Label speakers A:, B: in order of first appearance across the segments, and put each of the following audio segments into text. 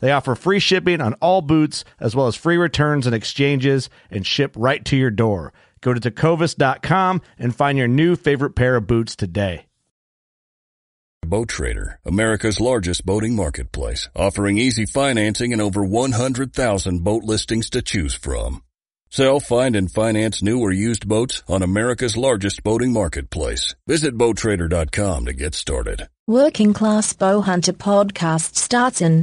A: They offer free shipping on all boots, as well as free returns and exchanges, and ship right to your door. Go to tecovas.com and find your new favorite pair of boots today.
B: Boat Trader, America's largest boating marketplace, offering easy financing and over 100,000 boat listings to choose from. Sell, find, and finance new or used boats on America's largest boating marketplace. Visit BoatTrader.com to get started.
C: Working Class Bowhunter podcast starts in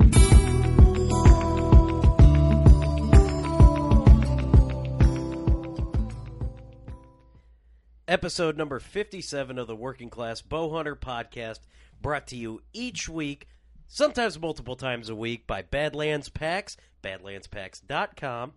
D: Episode number 57 of the Working Class Bowhunter podcast, brought to you each week, sometimes multiple times a week, by Badlands Packs, badlandspacks.com.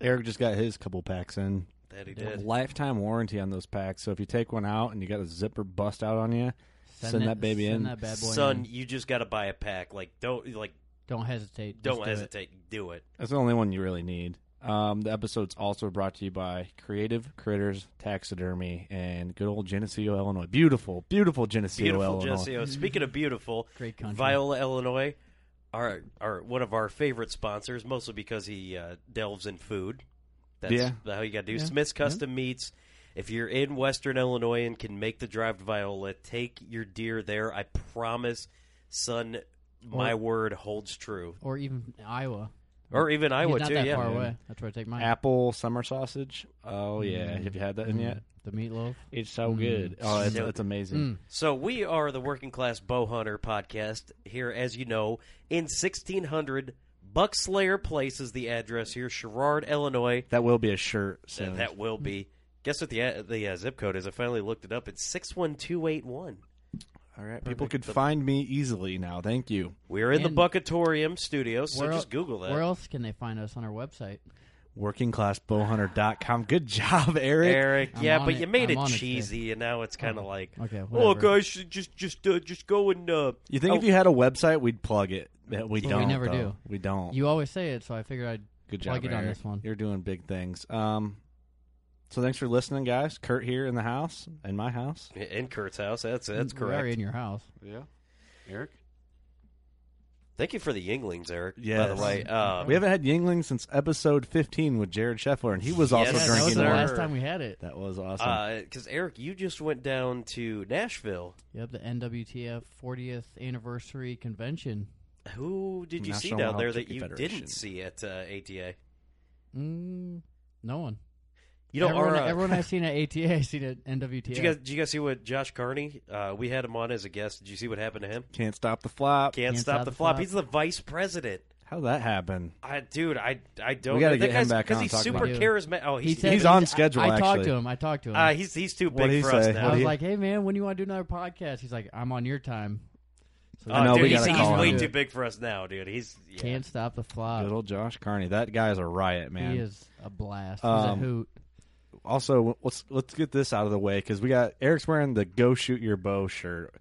A: Eric just got his couple packs in.
D: That he did.
A: Lifetime warranty on those packs. So if you take one out and you got a zipper bust out on you, send,
E: it-
A: that baby
E: send
A: in.
E: that bad boy
D: Son,
E: in.
D: you just got to buy a pack. Like, don't, like,
E: Don't hesitate. Just
D: don't
E: do it.
D: hesitate. Do it.
A: That's the only one you really need. Um, the episode's also brought to you by Creative Critters Taxidermy and good old Geneseo, Illinois. Beautiful, beautiful Geneseo,
D: Beautiful
A: Illinois.
D: Geneseo. Speaking of beautiful,
E: Great country.
D: Viola, Illinois, are are one of our favorite sponsors, mostly because he uh, delves in food. That's
A: Yeah.
D: how you got to do.
E: Yeah.
D: Smith's Custom Meats. If you're in Western Illinois and can make the drive to Viola, take your deer there. I promise, son, my
E: Or-
D: word holds true.
E: Or even Iowa.
D: Or even Iowa
E: He's not
D: too.
E: that
D: yeah,
E: far away. That's where I take mine.
A: Apple summer sausage. Oh yeah,
E: Mm.
A: have you had that in
E: Mm.
A: yet?
E: The meatloaf.
A: It's so
E: Mm.
A: good. Oh, it's,
D: So-
A: it's amazing.
E: Mm.
D: So we are the Working Class Bow Hunter podcast here, as you know, in 1600 Buckslayer Place is the address here, Sherrard, Illinois.
A: That will be a shirt.
D: So
A: soon.
D: that will be. Guess what the uh, the uh, zip code is? I finally looked it up. It's six one two eight one.
A: All right, people
D: Perfect.
A: could find me easily now. Thank you.
D: We're in
E: And-
D: the Buckatorium Studios, so
E: Where
D: just Google that.
E: Where else can they find us on our website?
A: Workingclassbowhunter.com. Good job, Eric.
D: Eric,
E: I'm
D: yeah,
E: on
D: but
E: it.
D: you made
E: I'm
D: it
E: on it
D: cheesy, and now it's kind of like,
E: Okay.
D: oh,
E: Whatever.
D: guys, should just just uh, just go and uh,
A: You think
D: oh,
A: if you had a website, we'd plug it? Yeah, We
E: We
A: don't.
E: never
A: though.
E: do.
A: We don't.
E: You always say it, so I figured I'd
A: Good
E: plug
A: job,
E: it on
A: Eric.
E: this one.
A: You're doing big things. Um, so thanks for listening, guys. Kurt here in the house, in my house.
D: in Kurt's house. That's that's
E: We are
D: correct.
E: in your house.
A: Yeah, Eric.
D: Thank you for the Yuenglings, Eric. Yeah.
A: By
D: the way, um,
A: We haven't had Yuenglings since episode 15 with Jared Scheffler, and he was also
D: Yes,
E: Yeah, that was
A: drinking
E: the last time we had it.
A: That was awesome.
D: because Eric, you just went down to Nashville.
E: Yep, the NWTF 40th anniversary convention.
D: Who did you see
A: National
D: down there that
A: Chicken
D: you
A: Federation.
D: didn't see at uh, ATA?
E: Mm, no one.
D: You know,
E: everyone,
D: our, uh,
E: everyone I've seen at ATA, I've seen at NWTF.
D: Did you guys? Did you guys see what Josh Carney? Uh, we had him on as a guest. Did you see what happened to him?
A: Can't stop the flop.
D: Can't, stop, the flop. He's the vice president.
A: How'd that happen?
D: I, dude, I, I don't.
A: We gotta get him
D: guy's-
A: back on
D: he's
A: and talk
D: super
E: about
D: charismatic. Oh,
E: He
D: he's
E: said
A: He's on schedule,
E: I, I talked to him. I talked to him.
D: uh, he's he's too big
A: he
D: for us now.
E: I was
A: he-
E: like, "Hey man, when do you want to do another podcast?" He's like, "I'm on your time." So
F: I know,
D: Oh, dude, he's, he's way too big for us now, dude. He's yeah.
E: can't stop the flop.
F: Good old Josh Carney. That guy's a riot, man.
E: He is a blast. He's
F: Um,
E: a hoot.
F: Also let's let's get this out of the way because we got Eric's wearing the "Go Shoot Your Bow" shirt,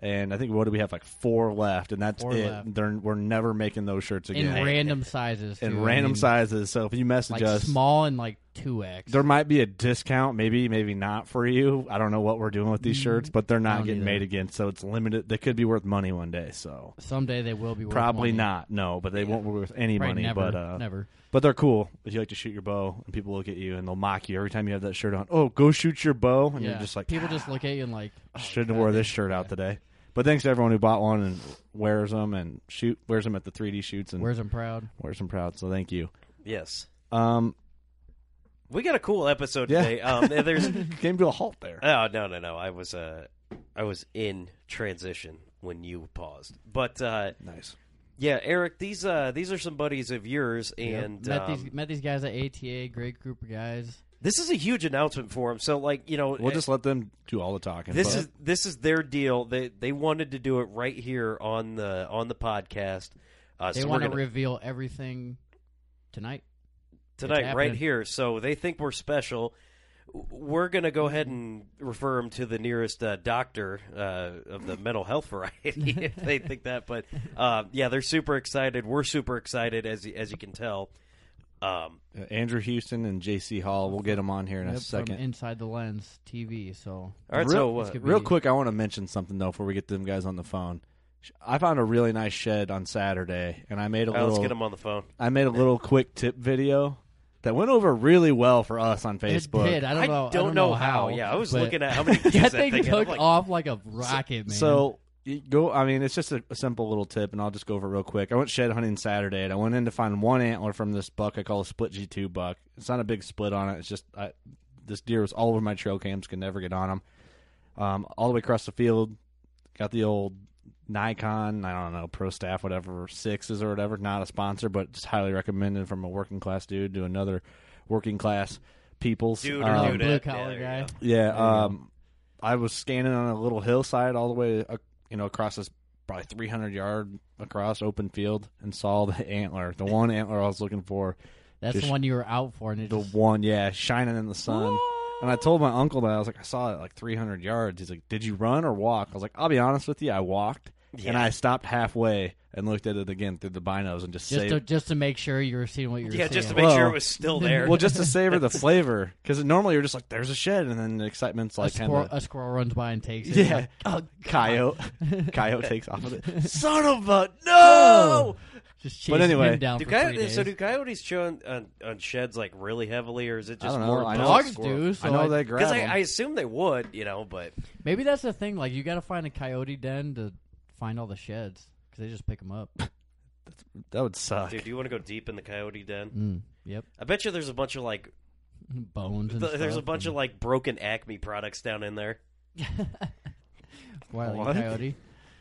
F: and I think what do we have like four left, and that's
E: Four
F: it.
E: left.
F: They're, we're never making those shirts again In
E: random sizes.
F: in
E: too. I
F: random
E: mean,
F: sizes. So if you message
E: Like
F: us,
E: small and like 2X.
F: there might be a discount, maybe maybe not for you. I don't know what we're doing with these shirts, but they're not getting
E: either.
F: made again, so it's limited. They could be worth money one day. So
E: Someday they will be worth
F: probably
E: money.
F: not. No, but they won't be worth any
E: Right,
F: money.
E: never,
F: but uh,
E: never.
F: But they're cool if you like to shoot your bow, and people look at you and they'll mock you every time you have that shirt on. Oh, go shoot your bow, and
E: yeah.
F: you're just like,
E: people just look at you and like, oh,
F: shouldn't have
E: God,
F: wore this shirt out
E: yeah.
F: today. But thanks to everyone who bought one and wears them and shoot wears them at the 3D shoots and
E: Wears them proud.
F: wears them proud. So thank you.
D: Yes.
F: Um,
D: We got a cool episode
F: Yeah.
D: today. Um, there's
F: came to a halt there.
D: Oh no no no! I was uh, I was in transition when you paused. But uh,
F: Nice.
D: yeah, Eric, these uh, these are some buddies of yours, and
E: met
D: um,
E: these met these guys at ATA. Great group of guys.
D: this is a huge announcement for them. So like you know,
F: We'll just let them do all the talking.
D: this
F: but-
D: is this is their deal. They they wanted to do it right here on the on the podcast. Uh,
E: They
D: so
E: want
D: we're
E: to
D: gonna,
E: reveal everything tonight.
D: Tonight right here. So they think we're special. We're gonna go ahead and refer them to the nearest uh, doctor uh, of the mental health variety if they think that. But uh, yeah, they're super excited. We're super excited, as as you can tell. Um,
F: uh, Andrew Houston and J.C. Hall. We'll get them on here in a
E: Yep, from
F: second.
E: Inside the Lens TV. So
D: all right,
F: real,
D: so uh,
F: real
E: be-
F: quick, I want to mention something though before we get them guys on the phone. I found a really nice shed on Saturday, and I made a
D: all right, let's get them on the phone.
F: I made a little quick tip video that went over really well for us on
E: it
F: Facebook.
E: did. I don't
D: I
E: know.
D: don't
E: I don't
D: know how. Yeah, I was
E: but
D: looking at how many views
E: that
D: that
E: thing
D: thing had.
E: took
D: I'm like-
E: off like a rocket, man.
F: So you go. I mean, it's just a, a simple little tip, and I'll just go over it real quick. I went shed hunting Saturday, and I went in to find one antler from this buck I call a split G two buck. It's not a big split on it. It's just I, this deer was all over my trail cams. Could never get on him. Um, all the way across the field, got the old Nikon. I don't know Pro Staff, whatever sixes or whatever. Not a sponsor, but just highly recommended from a working class dude to another working class people's
D: Dude or
F: Um,
D: dude,
E: blue collar
D: there you
E: guy.
F: yeah, um, I was scanning on a little hillside all the way, uh, you know, across this probably 300 yard across open field, and saw the antler, the one antler I was looking for,
E: That's
F: just-
E: the one you were out for, and it
F: the
E: just,
F: one, yeah, shining in the sun. And I told my uncle that I was like, I saw it like 300 yards. He's like, Did you run or walk? I was like, I'll be honest with you, I walked, and I stopped halfway and looked at it again through the binos and just,
E: just
F: saved.
E: to just to make sure you were seeing what you were seeing.
D: Yeah,
E: seeing.
D: just to make
F: Well-
D: sure it was still there.
F: well, just to savor the flavor, because normally you're just like, "There's a shed," and then the excitement's
E: a,
F: like kind
E: squirrel,
F: of
E: a squirrel runs by and takes it.
F: Yeah.
E: Like, oh,
F: coyote. coyote takes off with it. Son of a no!
E: Oh! just chasing
F: But anyway.
E: him down
D: Do
E: for three
D: coyotes,
E: days.
D: so do coyotes chew on, on, on sheds like really heavily, or is it
F: I
D: just
F: don't
D: more
F: know. I know
E: Dogs do, so
F: I know
E: I-
F: they grab
D: Because I,
F: 'em.
D: I assume they would, you know, but
E: Maybe that's the thing. Like you got to find a coyote den to find all the sheds because they just pick them up.
F: that would suck.
D: dude, do you want to go deep in the coyote den?
E: Mm, yep,
D: I bet you there's a bunch of like
E: bones. And
D: th- there's a
E: stuff
D: bunch of like broken Acme products down in there.
E: Wily
F: What?
E: coyote.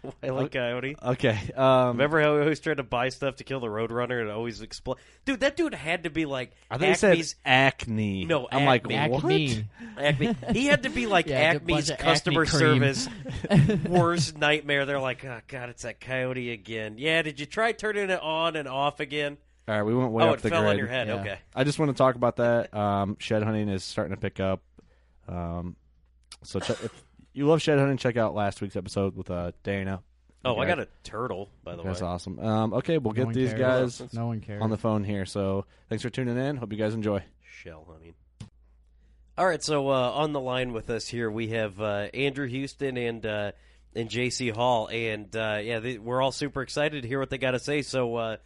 D: I like coyote.
F: Okay. Um,
D: Remember how we always tried to buy stuff to kill the roadrunner and always explode? Dude, that dude had to be like
F: I think they
D: Acme's
F: said acne.
D: No,
F: I'm like,
D: acne.
F: what?
E: Acme.
D: Acme. He had to be like
E: Yeah, it's a bunch
D: Acme's
E: of acne
D: customer
E: cream.
D: service worst nightmare. They're like, oh god, it's that coyote again. Yeah, did you try turning it on and off again?
F: All right, we went way
D: oh,
F: up
D: it
F: the
D: fell
F: grid.
D: on your head.
E: Yeah.
D: Okay.
F: I just want to talk about that. Um, shed hunting is starting to pick up. Um, so check, if you love shed hunting, check out last week's episode with uh, Dana.
D: Oh, I got a turtle, by the way.
F: That's
D: way.
F: awesome. Um, okay, we'll
E: No
F: get
E: one
F: these
E: cares.
F: guys
E: No one cares.
F: on the phone here. So thanks for tuning in. Hope you guys enjoy.
D: Shell hunting. All right, so uh, on the line with us here we have uh, Andrew Houston and uh, and J.C. Hall, and uh, yeah, they, we're all super excited to hear what they got to say. So, uh,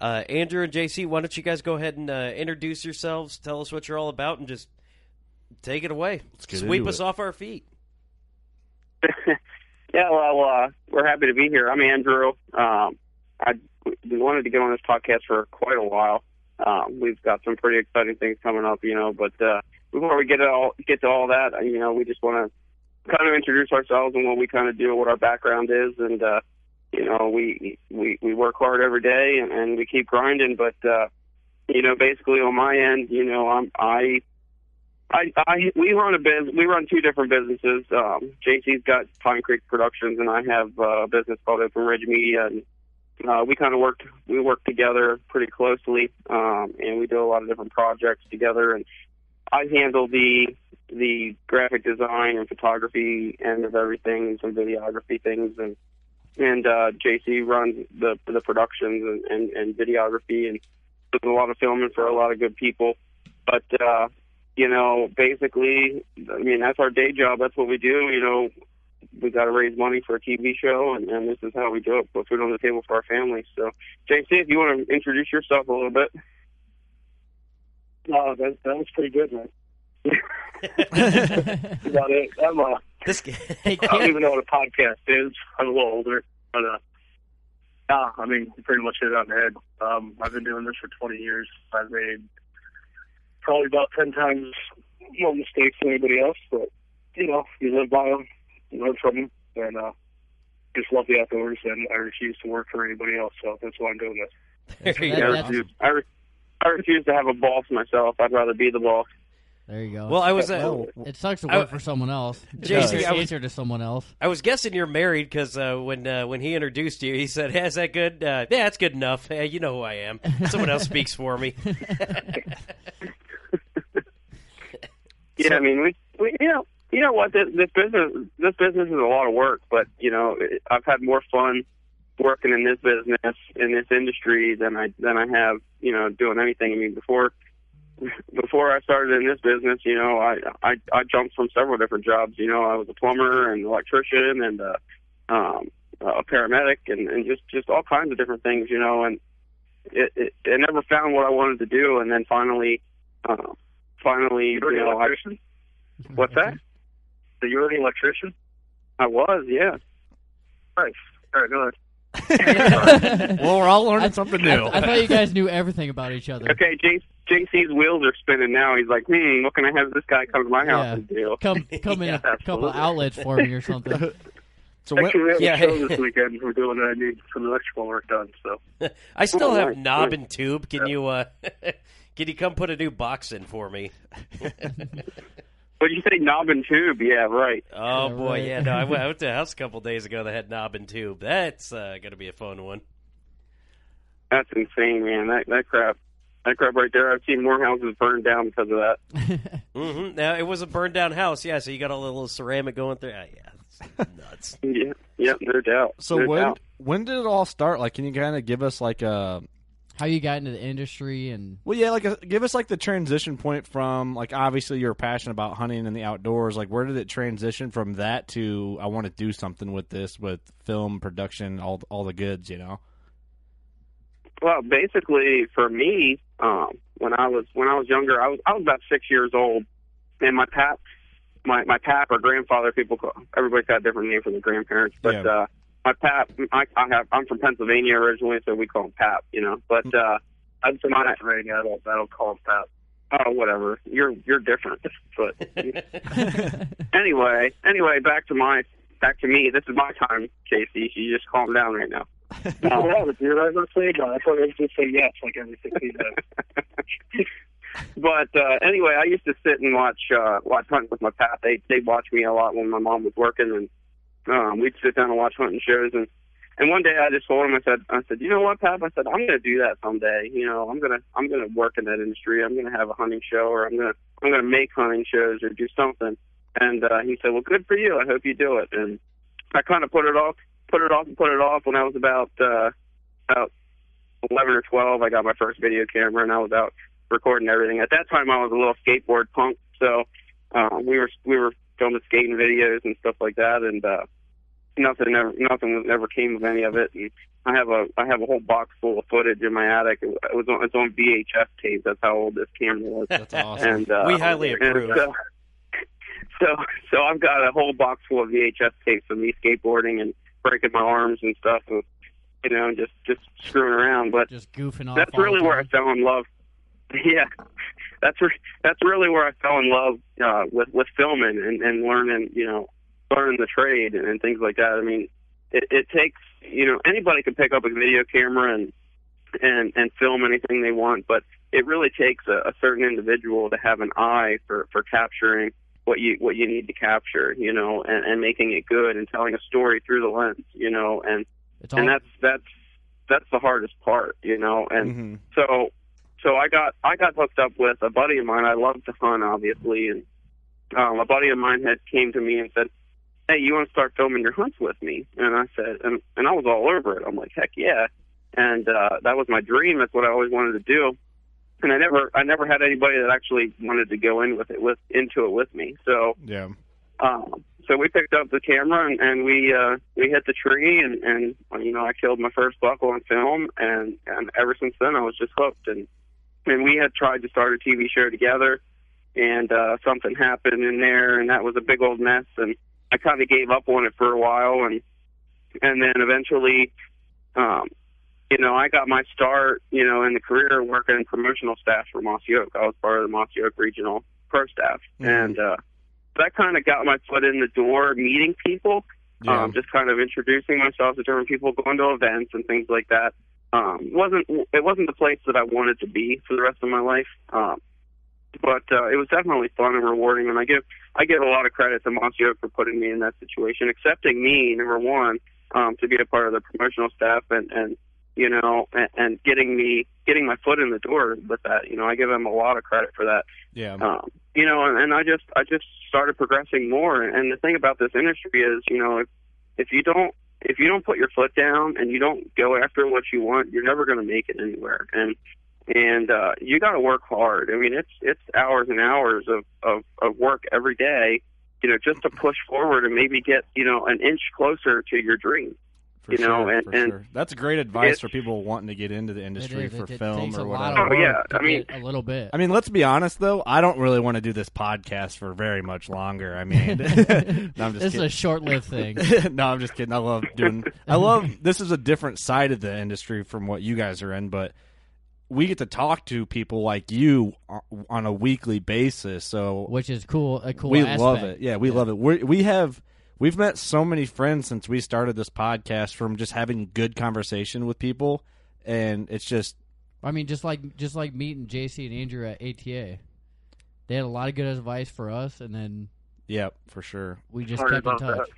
D: uh, Andrew and J.C., why don't you guys go ahead and uh, introduce yourselves, tell us what you're all about, and just take it away.
F: Let's get
D: Sweep
F: into
D: us
F: it.
D: off our feet.
G: Yeah, well, uh, we're happy to be here. I'm Andrew. Um, I we wanted to get on this podcast for quite a while. Um, we've got some pretty exciting things coming up, you know. But uh, before we get it all get to all that, uh, you know, we just want to kind of introduce ourselves and what we kind of do, what our background is, and uh, you know, we we we work hard every day and, and we keep grinding. But uh, you know, basically on my end, you know, I'm I
H: I, I we run a biz. We run two different businesses. Um, JC's got Pine Creek Productions, and I have uh, a business called Open Ridge Media. And uh, we kind of work we work together pretty closely, um, and we do a lot of different projects together. And I handle the the graphic design and photography end of everything, and some videography things, and and uh, JC runs the the productions and, and, and videography, and does a lot of filming for a lot of good people. But uh, you know, basically, I mean, that's our day job. That's what we do. You know, we got to raise money for a TV show, and, and this is how we do it. Put food on the table for our family. So, JC, if you want to introduce yourself a little bit.
I: No, that, that was pretty good, man. about it. I'm uh,
D: This
I: I don't even know what a podcast is. I'm a little older, but uh, yeah, I mean, you pretty much hit it on the head. Um, I've been doing this for 20 years. I've made probably about 10 times more mistakes than anybody else, but you know, you live by them, you learn from them, and uh, just love the outdoors. And I refuse to work for anybody else, so that's why I'm doing this.
D: There you
H: I
D: go.
H: refuse, I, re- I refuse to have a boss myself. I'd rather be the boss.
E: There you go.
D: Well, I was uh,
E: it sucks to
D: I-
E: work for someone else.
D: JC,
E: It's
D: I was-
E: easier to someone else.
D: I was guessing you're married because uh, when uh, when he introduced you, he said, hey, "Is that good? Uh, yeah, that's good enough. Hey, you know who I am. Someone else speaks for me."
H: Yeah, I mean, we, we, you know, you know what? This, this business, this business is a lot of work, but you know, I've had more fun working in this business in this industry than I than I have, you know, doing anything. I mean, before before I started in this business, you know, I I, I jumped from several different jobs. You know, I was a plumber and electrician and uh, um, a paramedic and, and just just all kinds of different things. You know, and it, it, I never found what I wanted to do, and then finally, uh, finally, you
I: You're an
H: know, I,
I: electrician?
H: what's that?
I: So you're an electrician?
H: I was, yeah.
I: Nice. All right, go ahead.
F: well, we're all learning
E: I-
F: something new.
E: I thought you guys knew everything about each other.
H: Okay, J- JC's wheels are spinning now. He's like, hmm, what can I have this guy come to my house
E: Yeah.
H: and do?
E: Come, come in a couple
H: absolutely.
E: outlets for me or something.
F: So when,
I: Actually, we have
D: Yeah.
I: a show this weekend. We're doing I need some electrical work done, so.
D: I still
H: Oh,
D: have
H: nice,
D: knob
H: nice.
D: and tube. Can you uh, can you come put a new box in for me?
H: But you say knob and tube? Yeah, right.
D: Oh
E: Yeah,
D: boy,
E: right.
D: yeah. No, I went, I went to a house a couple days ago that had knob and tube. That's uh, gonna be a fun one.
H: That's insane, man. That that crap, that crap right there. I've seen more houses burned down because of that.
D: mm-hmm. Now it was a burned down house, yeah. So you got a little ceramic going through. Ah, yeah, it's nuts.
H: Yeah, yep, no doubt.
F: so
H: no
F: when
H: doubt.
F: when did it all start? Like, can you kind of give us like a
E: How you got into the industry and
F: well, yeah, like a, give us like the transition point from like obviously you're passionate about hunting and the outdoors. Like, where did it transition from that to I want to do something with this with film production, all all the goods, you know?
H: Well, basically, for me, um, when I was when I was younger, I was I was about six years old, and my pap, my my pap or grandfather, people call everybody's got a different name for their grandparents, but
F: Yeah.
H: uh, my pap, I, I have I'm from Pennsylvania originally, so we call him pap, you know. But uh,
I: I'm from
H: My-
I: Pennsylvania. I don't, I don't call him Pat.
H: oh, whatever, you're you're different. But anyway, anyway, back to my back to me. This is my time, Casey. You just calm down right now.
I: Yeah, but dude, I was going to say no. I thought I was just say yes like every 16 minutes.
H: but uh, anyway, I used to sit and watch uh, watch hunting with my pap. They they watch me a lot when my mom was working, and um, we'd sit down and watch hunting shows. And and one day I just told him, I said, I said, you know what, pap? I said, I'm to do that someday. You know, I'm gonna I'm gonna work in that industry. I'm gonna have a hunting show, or I'm gonna I'm gonna make hunting shows, or do something. And uh, he said, well, good for you. I hope you do it. And I kind of put it off, put it off, and put it off. When I was about uh, about 11 or 12, I got my first video camera, and I was out recording everything. At that time, I was a little skateboard punk, so uh, we were we were filming skating videos and stuff like that, and uh, nothing ever nothing ever came of any of it. And I have a I have a whole box full of footage in my attic. It was on it's on VHS tape. That's how old this camera was.
F: That's awesome.
H: And uh,
D: We highly
H: and
D: approve.
H: So, so so I've got a whole box full of VHS tapes of me skateboarding and breaking my arms and stuff, and you know, just just screwing around. But
E: just goofing off.
H: that's really where I fell in love. Yeah, that's re- that's really where I fell in love uh, with with filming and, and learning, you know, learning the trade and, and things like that. I mean, it, it takes you know anybody can pick up a video camera and and and film anything they want. But it really takes a, a certain individual to have an eye for for capturing what you what you need to capture, you know, and, and making it good and telling a story through the lens, you know, and
E: It's
H: and that's that's that's the hardest part, you know, and
F: Mhm.
H: so so I got I got hooked up with a buddy of mine. I love to hunt, obviously, and um, a buddy of mine had came to me and said, "Hey, you want to start filming your hunts with me?" And I said, and and I was all over it. I'm like, "Heck yeah!" And uh, that was my dream. That's what I always wanted to do. And I never I never had anybody that actually wanted to go in with it with into it with me. So
F: Yeah.
H: um, so we picked up the camera and, and we uh, we hit the tree and and you know I killed my first buck on film and and ever since then I was just hooked and and we had tried to start a TV show together and uh, something happened in there and that was a big old mess and I kind of gave up on it for a while and and then eventually um, you know I got my start you know in the career working in promotional staff for Mossy Oak. I was part of the Mossy Oak regional pro staff and uh, that kind of got my foot in the door meeting people
F: Yeah.
H: um, just kind of introducing myself to different people going to events and things like that um, wasn't it wasn't the place that I wanted to be for the rest of my life um, but uh, it was definitely fun and rewarding and I give I give a lot of credit to Mossy Oak for putting me in that situation accepting me number one um, to be a part of the promotional staff and and you know and, and getting me getting my foot in the door with that you know I give him a lot of credit for that
F: Yeah.
H: um, you know, and, and I just I just started progressing more. And the thing about this industry is, you know, if if you don't if you don't put your foot down and you don't go after what you want, you're never going to make it anywhere. And and uh, you got to work hard. I mean, it's it's hours and hours of, of of work every day, you know, just to push forward and maybe get you know an inch closer to your dream.
F: For
H: you know,
F: sure,
H: and,
F: for
H: and
F: sure. That's great advice for people wanting to get into the industry
E: is.
F: for
E: It- it
F: film
E: takes
F: or whatever.
H: Oh, yeah. I mean-
E: a little bit.
F: I mean, let's be honest though. I don't really want to do this podcast for very much longer. I mean, no, I'm just
E: this is a short-lived thing.
F: no, I'm just kidding. I love doing. I love this is a different side of the industry from what you guys are in, but we get to talk to people like you on a weekly basis. So
E: which is cool. A cool.
F: we
E: aspect.
F: love it. Yeah, we love it. We we have we've met so many friends since we started this podcast from just having good conversation with people, and it's just
E: I mean, just like just like meeting JC and Andrew at ATA, they had a lot of good advice for us, and then
F: yeah, for sure.
E: we just
H: Sorry
E: kept in
H: about
E: touch.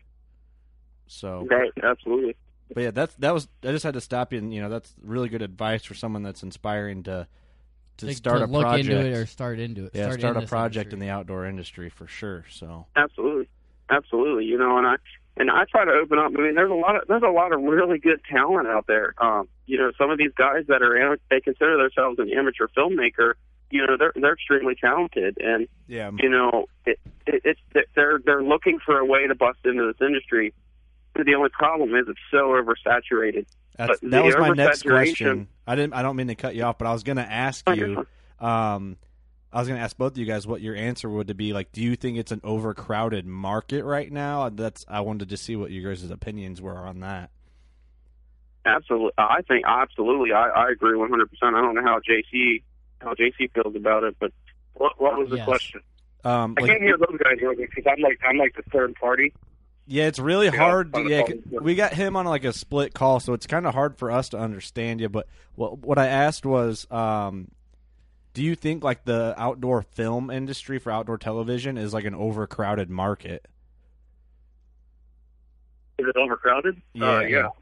F: So
H: Right, absolutely.
F: But yeah, that's that was. I just had to stop you, and you know that's really good advice for someone that's inspiring to to
E: To-
F: start
E: to
F: a
E: look
F: project
E: into it or start into it.
F: Yeah,
E: Start
F: start,
E: in
F: a project
E: industry.
F: in the outdoor industry for sure. So
H: Absolutely, absolutely. You know, and I and I try to open up. I mean, there's a lot of there's a lot of really good talent out there. Um, you know, some of these guys that are they consider themselves an amateur filmmaker. You know, they're they're extremely talented, and
F: yeah,
H: you know, it, it, it's they're they're looking for a way to bust into this industry. The only problem is it's so oversaturated.
F: That was my next question. I didn't. I don't mean to cut you off, but I was going to ask
H: Oh,
F: you. Um, I was going to ask both of you guys what your answer would to be. Like, do you think it's an overcrowded market right now? That's. I wanted to see what your guys' opinions were on that.
H: Absolutely, I think absolutely. I, I agree 100. percent I don't know how JC how JC feels about it, but
I: What, what was the
E: Yes.
I: question?
F: Um,
I: I
F: like,
I: can't hear those guys really because I'm like I'm like the third party.
F: Yeah, it's really
I: Yeah,
F: hard. To, yeah, we got him on like a split call, so it's kind of hard for us to understand you. But what what I asked was, um, do you think like the outdoor film industry for outdoor television is like an overcrowded market?
I: Is it overcrowded?
F: Yeah.
I: Uh, yeah.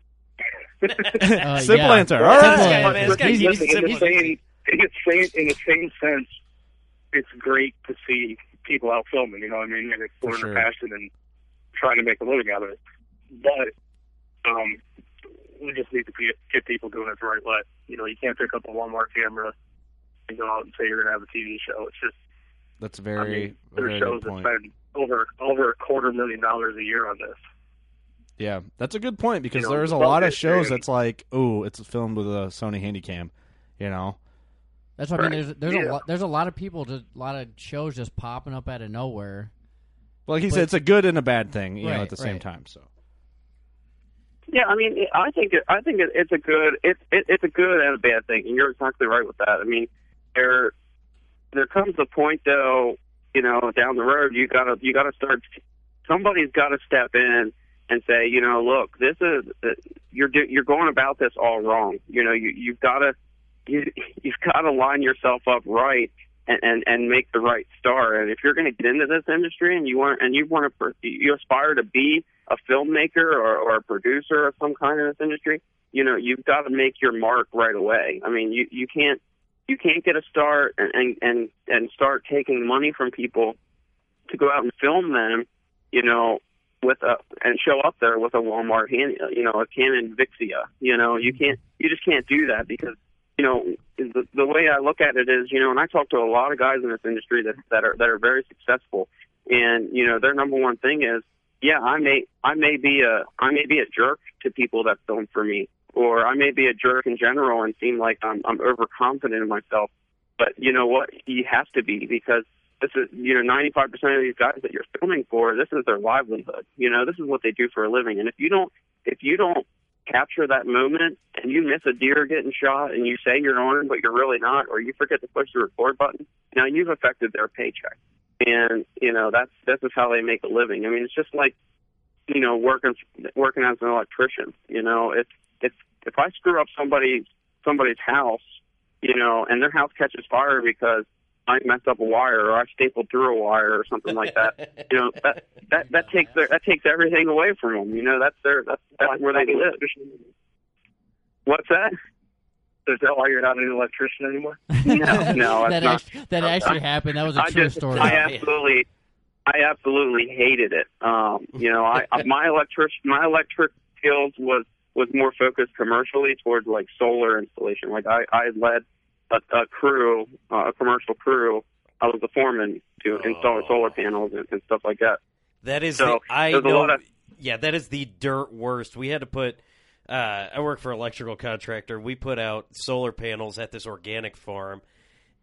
E: Uh,
F: Simple
E: yeah.
F: answer. All
E: Simple
F: right.
E: answer.
D: man, this guy's
E: Easy.
I: Listen, in the
D: simple.
I: same in the same in the same sense, it's great to see people out filming. You know what I mean? And exploring
F: sure.
I: their passion and trying to make a living out of it. But um, we just need to get, get people doing it the right way. You know, you can't pick up a Walmart camera and go out and say you're going to have a TV show. It's just
F: That's
I: I
F: very
I: mean, there's
F: very
I: shows
F: good
I: that spend over over a quarter million dollars a year on this.
F: Yeah, that's a good point because
I: You know,
F: there's a lot of shows
I: and-
F: that's like, ooh, it's filmed with a Sony Handycam, you know.
E: That's what I mean. There's there's
I: Yeah.
E: a lot, there's a lot of people, just a lot of shows just popping up out of nowhere.
F: Well, like he
E: But-
F: said, it's a good and a bad thing, you know, at the same time. So
H: Yeah, I mean, I think it, I think it, it's a good it's it, it's a good and a bad thing, and you're exactly right with that. I mean, there there comes a point though, you know, down the road, you gotta you gotta start. Somebody's got to step in and say, you know, look, this is uh, you're do- you're going about this all wrong. You know, you you've got to you you've got to line yourself up right and, and and make the right start. And if you're going to get into this industry and you want and you want to you aspire to be a filmmaker or, or a producer of some kind in this industry, you know you've got to make your mark right away. I mean, you you can't you can't get a start and and and, start taking money from people to go out and film them, you know, with a and show up there with a Walmart hand, you know, a Canon Vixia. You know, you can't you just can't do that because you know the, the way I look at it is, you know, and I talk to a lot of guys in this industry that that are that are very successful, and you know, their number one thing is, yeah, I may I may be a I may be a jerk to people that film for me, or I may be a jerk in general and seem like I'm I'm overconfident in myself, but you know what, you have to be because this is you know 95% of these guys that you're filming for this is their livelihood. You know this is what they do for a living. And if you don't if you don't capture that moment and you miss a deer getting shot and you say you're on but you're really not or you forget to push the record button now you've affected their paycheck. And you know that's this is how they make a living. I mean it's just like you know working working as an electrician you know if if if i screw up somebody's somebody's house you know and their house catches fire because I messed up a wire or I stapled through a wire or something like that. you know, that that that takes their, that takes everything away from them. You know, that's their that's that's where they live. What's that?
I: Is that why you're not an electrician anymore?
H: No, no,
E: that
H: that's
E: actually, that actually happened. That was a
H: I
E: true
H: just,
E: story.
H: I absolutely, I absolutely hated it. Um, you know, I my electric my electric skills was was more focused commercially towards like solar installation. Like I I led a, a crew, uh, a commercial crew. I was the foreman to install solar panels and, and stuff like that.
D: That is,
H: So,
D: the, I know.
H: of-
D: yeah, that is the dirt worst. We had to put. Uh, I work for an electrical contractor. We put out solar panels at this organic farm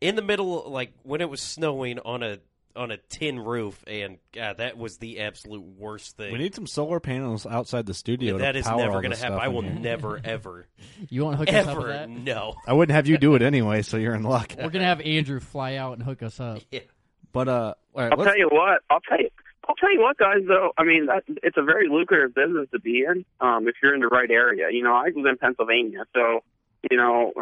D: in the middle, like when it was snowing on a on a tin roof, and God, that was the absolute worst thing.
F: We need some solar panels outside the studio.
D: that
F: to
D: is never going to happen. I will never ever.
E: You want to hook us up
D: ever?
E: with that?
D: No.
F: I wouldn't have you do it anyway, so you're in luck.
E: We're gonna have Andrew fly out and hook us up.
D: Yeah.
F: But uh, all right,
H: I'll
F: let's-
H: tell you what. I'll tell you. I'll tell you what, guys. Though I mean, that, it's a very lucrative business to be in um, if you're in the right area. You know, I live in Pennsylvania, so you know,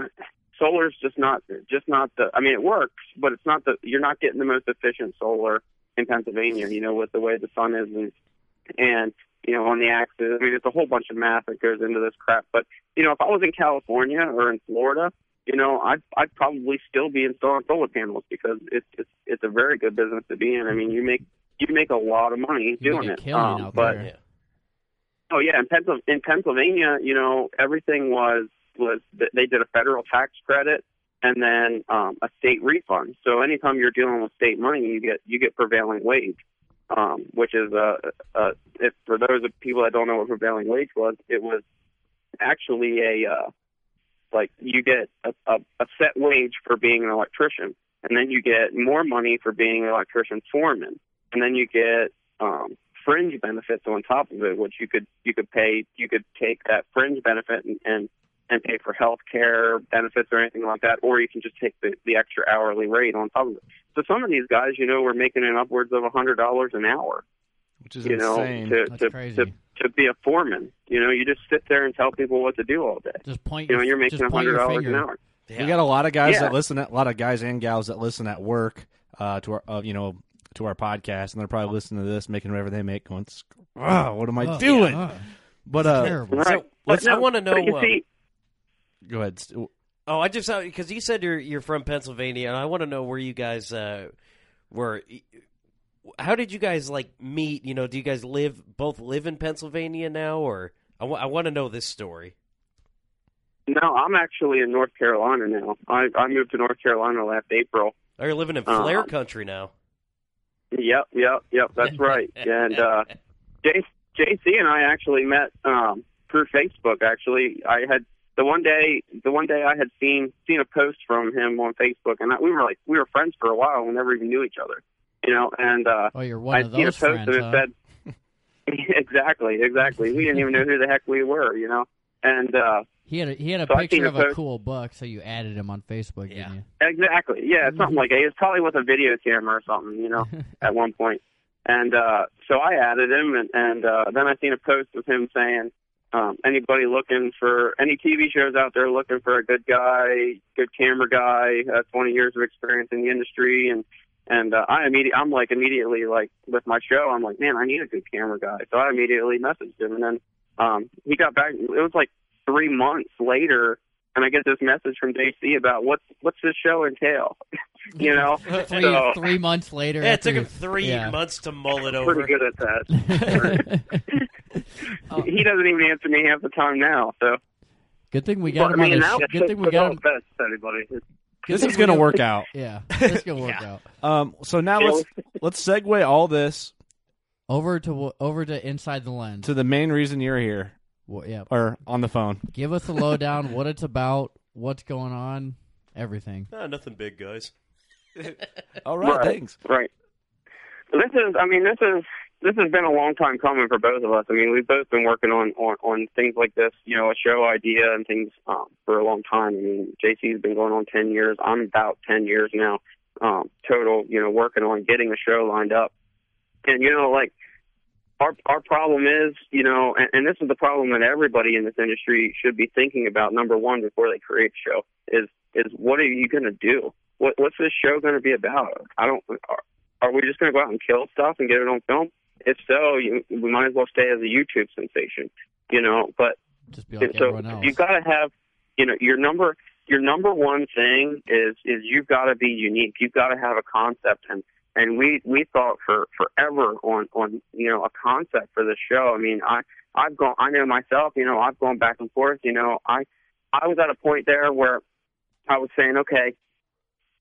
H: solar's just not just not the. I mean, it works, but it's not the. You're not getting the most efficient solar in Pennsylvania. You know, with the way the sun is and and you know on the axis. I mean, it's a whole bunch of math that goes into this crap. But you know, if I was in California or in Florida, you know, I'd I'd probably still be installing solar panels because it's it's it's a very good business to be in. I mean, you make you make a lot of money
E: You
H: doing
E: make a
H: it.
E: killing
H: Um,
E: out
H: but
E: there.
H: oh yeah, in, Pensil- in Pennsylvania, you know, everything was was that they did a federal tax credit and then um, a state refund. So anytime you're dealing with state money, you get you get prevailing wage, um, which is uh, uh, if for those of people that don't know what prevailing wage was, it was actually a uh, like you get a, a, a set wage for being an electrician, and then you get more money for being an electrician foreman, and then you get um, fringe benefits on top of it, which you could you could pay you could take that fringe benefit and and, and pay for health care benefits or anything like that, or you can just take the, the extra hourly rate on top of it. So some of these guys, you know, were making in upwards of a hundred dollars an hour
F: which is
H: you know,
F: insane.
H: to
E: That's
H: to,
E: crazy.
H: to to be a foreman. You know, you just sit there and tell people what to do all day.
E: Just point.
H: You know,
E: your,
H: you're making a
E: point
H: $100 an hour.
D: Yeah.
F: We got a lot of guys
H: Yeah.
F: that listen. At, a lot of guys and gals that listen at work uh, to our, uh, you know, to our podcast, and they're probably listening to this, making whatever they make, going, "Ah, what am I
E: Oh,
F: doing?"
E: yeah.
F: But uh,
E: Terrible.
H: Right.
D: So,
H: But
D: let's, I
H: no,
D: want to know.
H: But you
D: uh,
H: see,
F: go ahead.
D: Oh, I just because you said you're you're from Pennsylvania, and I want to know where you guys uh, were. How did you guys like meet? You know, do you guys live both live in Pennsylvania now, or I want to know this story.
H: no, I'm actually in North Carolina now. I I moved to North Carolina last April.
D: Oh, you're living in
H: Uh,
D: Flair country now.
H: Yep, yep, yep. That's right. And uh, J- JC and I actually met um, through Facebook. Actually, I had the one day the one day I had seen seen a post from him on Facebook, and I, we were like we were friends for a while. We never even knew each other, you know. And uh,
E: Oh, you're one
H: I'd
E: of
H: seen a post
E: friends,
H: and it
E: huh?
H: said exactly, exactly. We didn't even know who the heck we were, you know. And uh,
E: He had a, he had a
H: So
E: picture
H: a
E: of a
H: post-
E: cool buck, so you added him on Facebook,
D: Yeah.
E: didn't you?
H: Exactly. Yeah, something like that. It's probably with a video camera or something, you know, at one point. And uh, so I added him, and, and uh, then I seen a post of him saying, um, anybody looking for any TV shows out there looking for a good guy, good camera guy, uh, 20 years of experience in the industry, and and uh, I immediately, I'm like immediately like with my show, I'm like, man, I need a good camera guy. So I immediately messaged him, and then um, he got back. It was like three months later, and I get this message from JC about what's what's this show entail, you know.
E: three,
H: so
E: three months later.
D: Yeah, it took him three
E: yeah.
D: months to mull it over.
H: pretty good at that. he doesn't even answer me half the time now. So
E: Good thing we got
H: Well,
E: him
H: I mean,
E: on the sh- Good thing we got him.
I: best anybody.
F: This is going to work out.
E: Yeah, this is gonna work out.
F: Um, so now let's let's segue all this
E: Over to over to inside the lens.
F: to the main reason you're here
E: Wha- yeah,
F: or on the phone.
E: give us the lowdown. what it's about. What's going on. Everything.
D: Nothing big, guys.
F: All right, thanks.
H: Right. This is, I mean, this is this has been a long time coming for both of us. I mean, we've both been working on on, on things like this, you know, a show idea and things um, for a long time. I mean, JC's been going on ten years. I'm about ten years now um, total. You know, working on getting the show lined up. And you know, like our our problem is, you know, and, and this is the problem that everybody in this industry should be thinking about. Number one, before they create a show, is is what are you going to do? What what's this show going to be about? I don't. Are, are we just going to go out and kill stuff and get it on film? If so, you, we might as well stay as a YouTube sensation, you know. But
E: Just be like
H: so you've got to have, you know, your number your number one thing is is you've got to be unique. You've got to have a concept, and and we we thought for forever on on you know a concept for the show. I mean, I I've gone, I know myself, you know, I've gone back and forth. You know, I I was at a point there where I was saying, okay,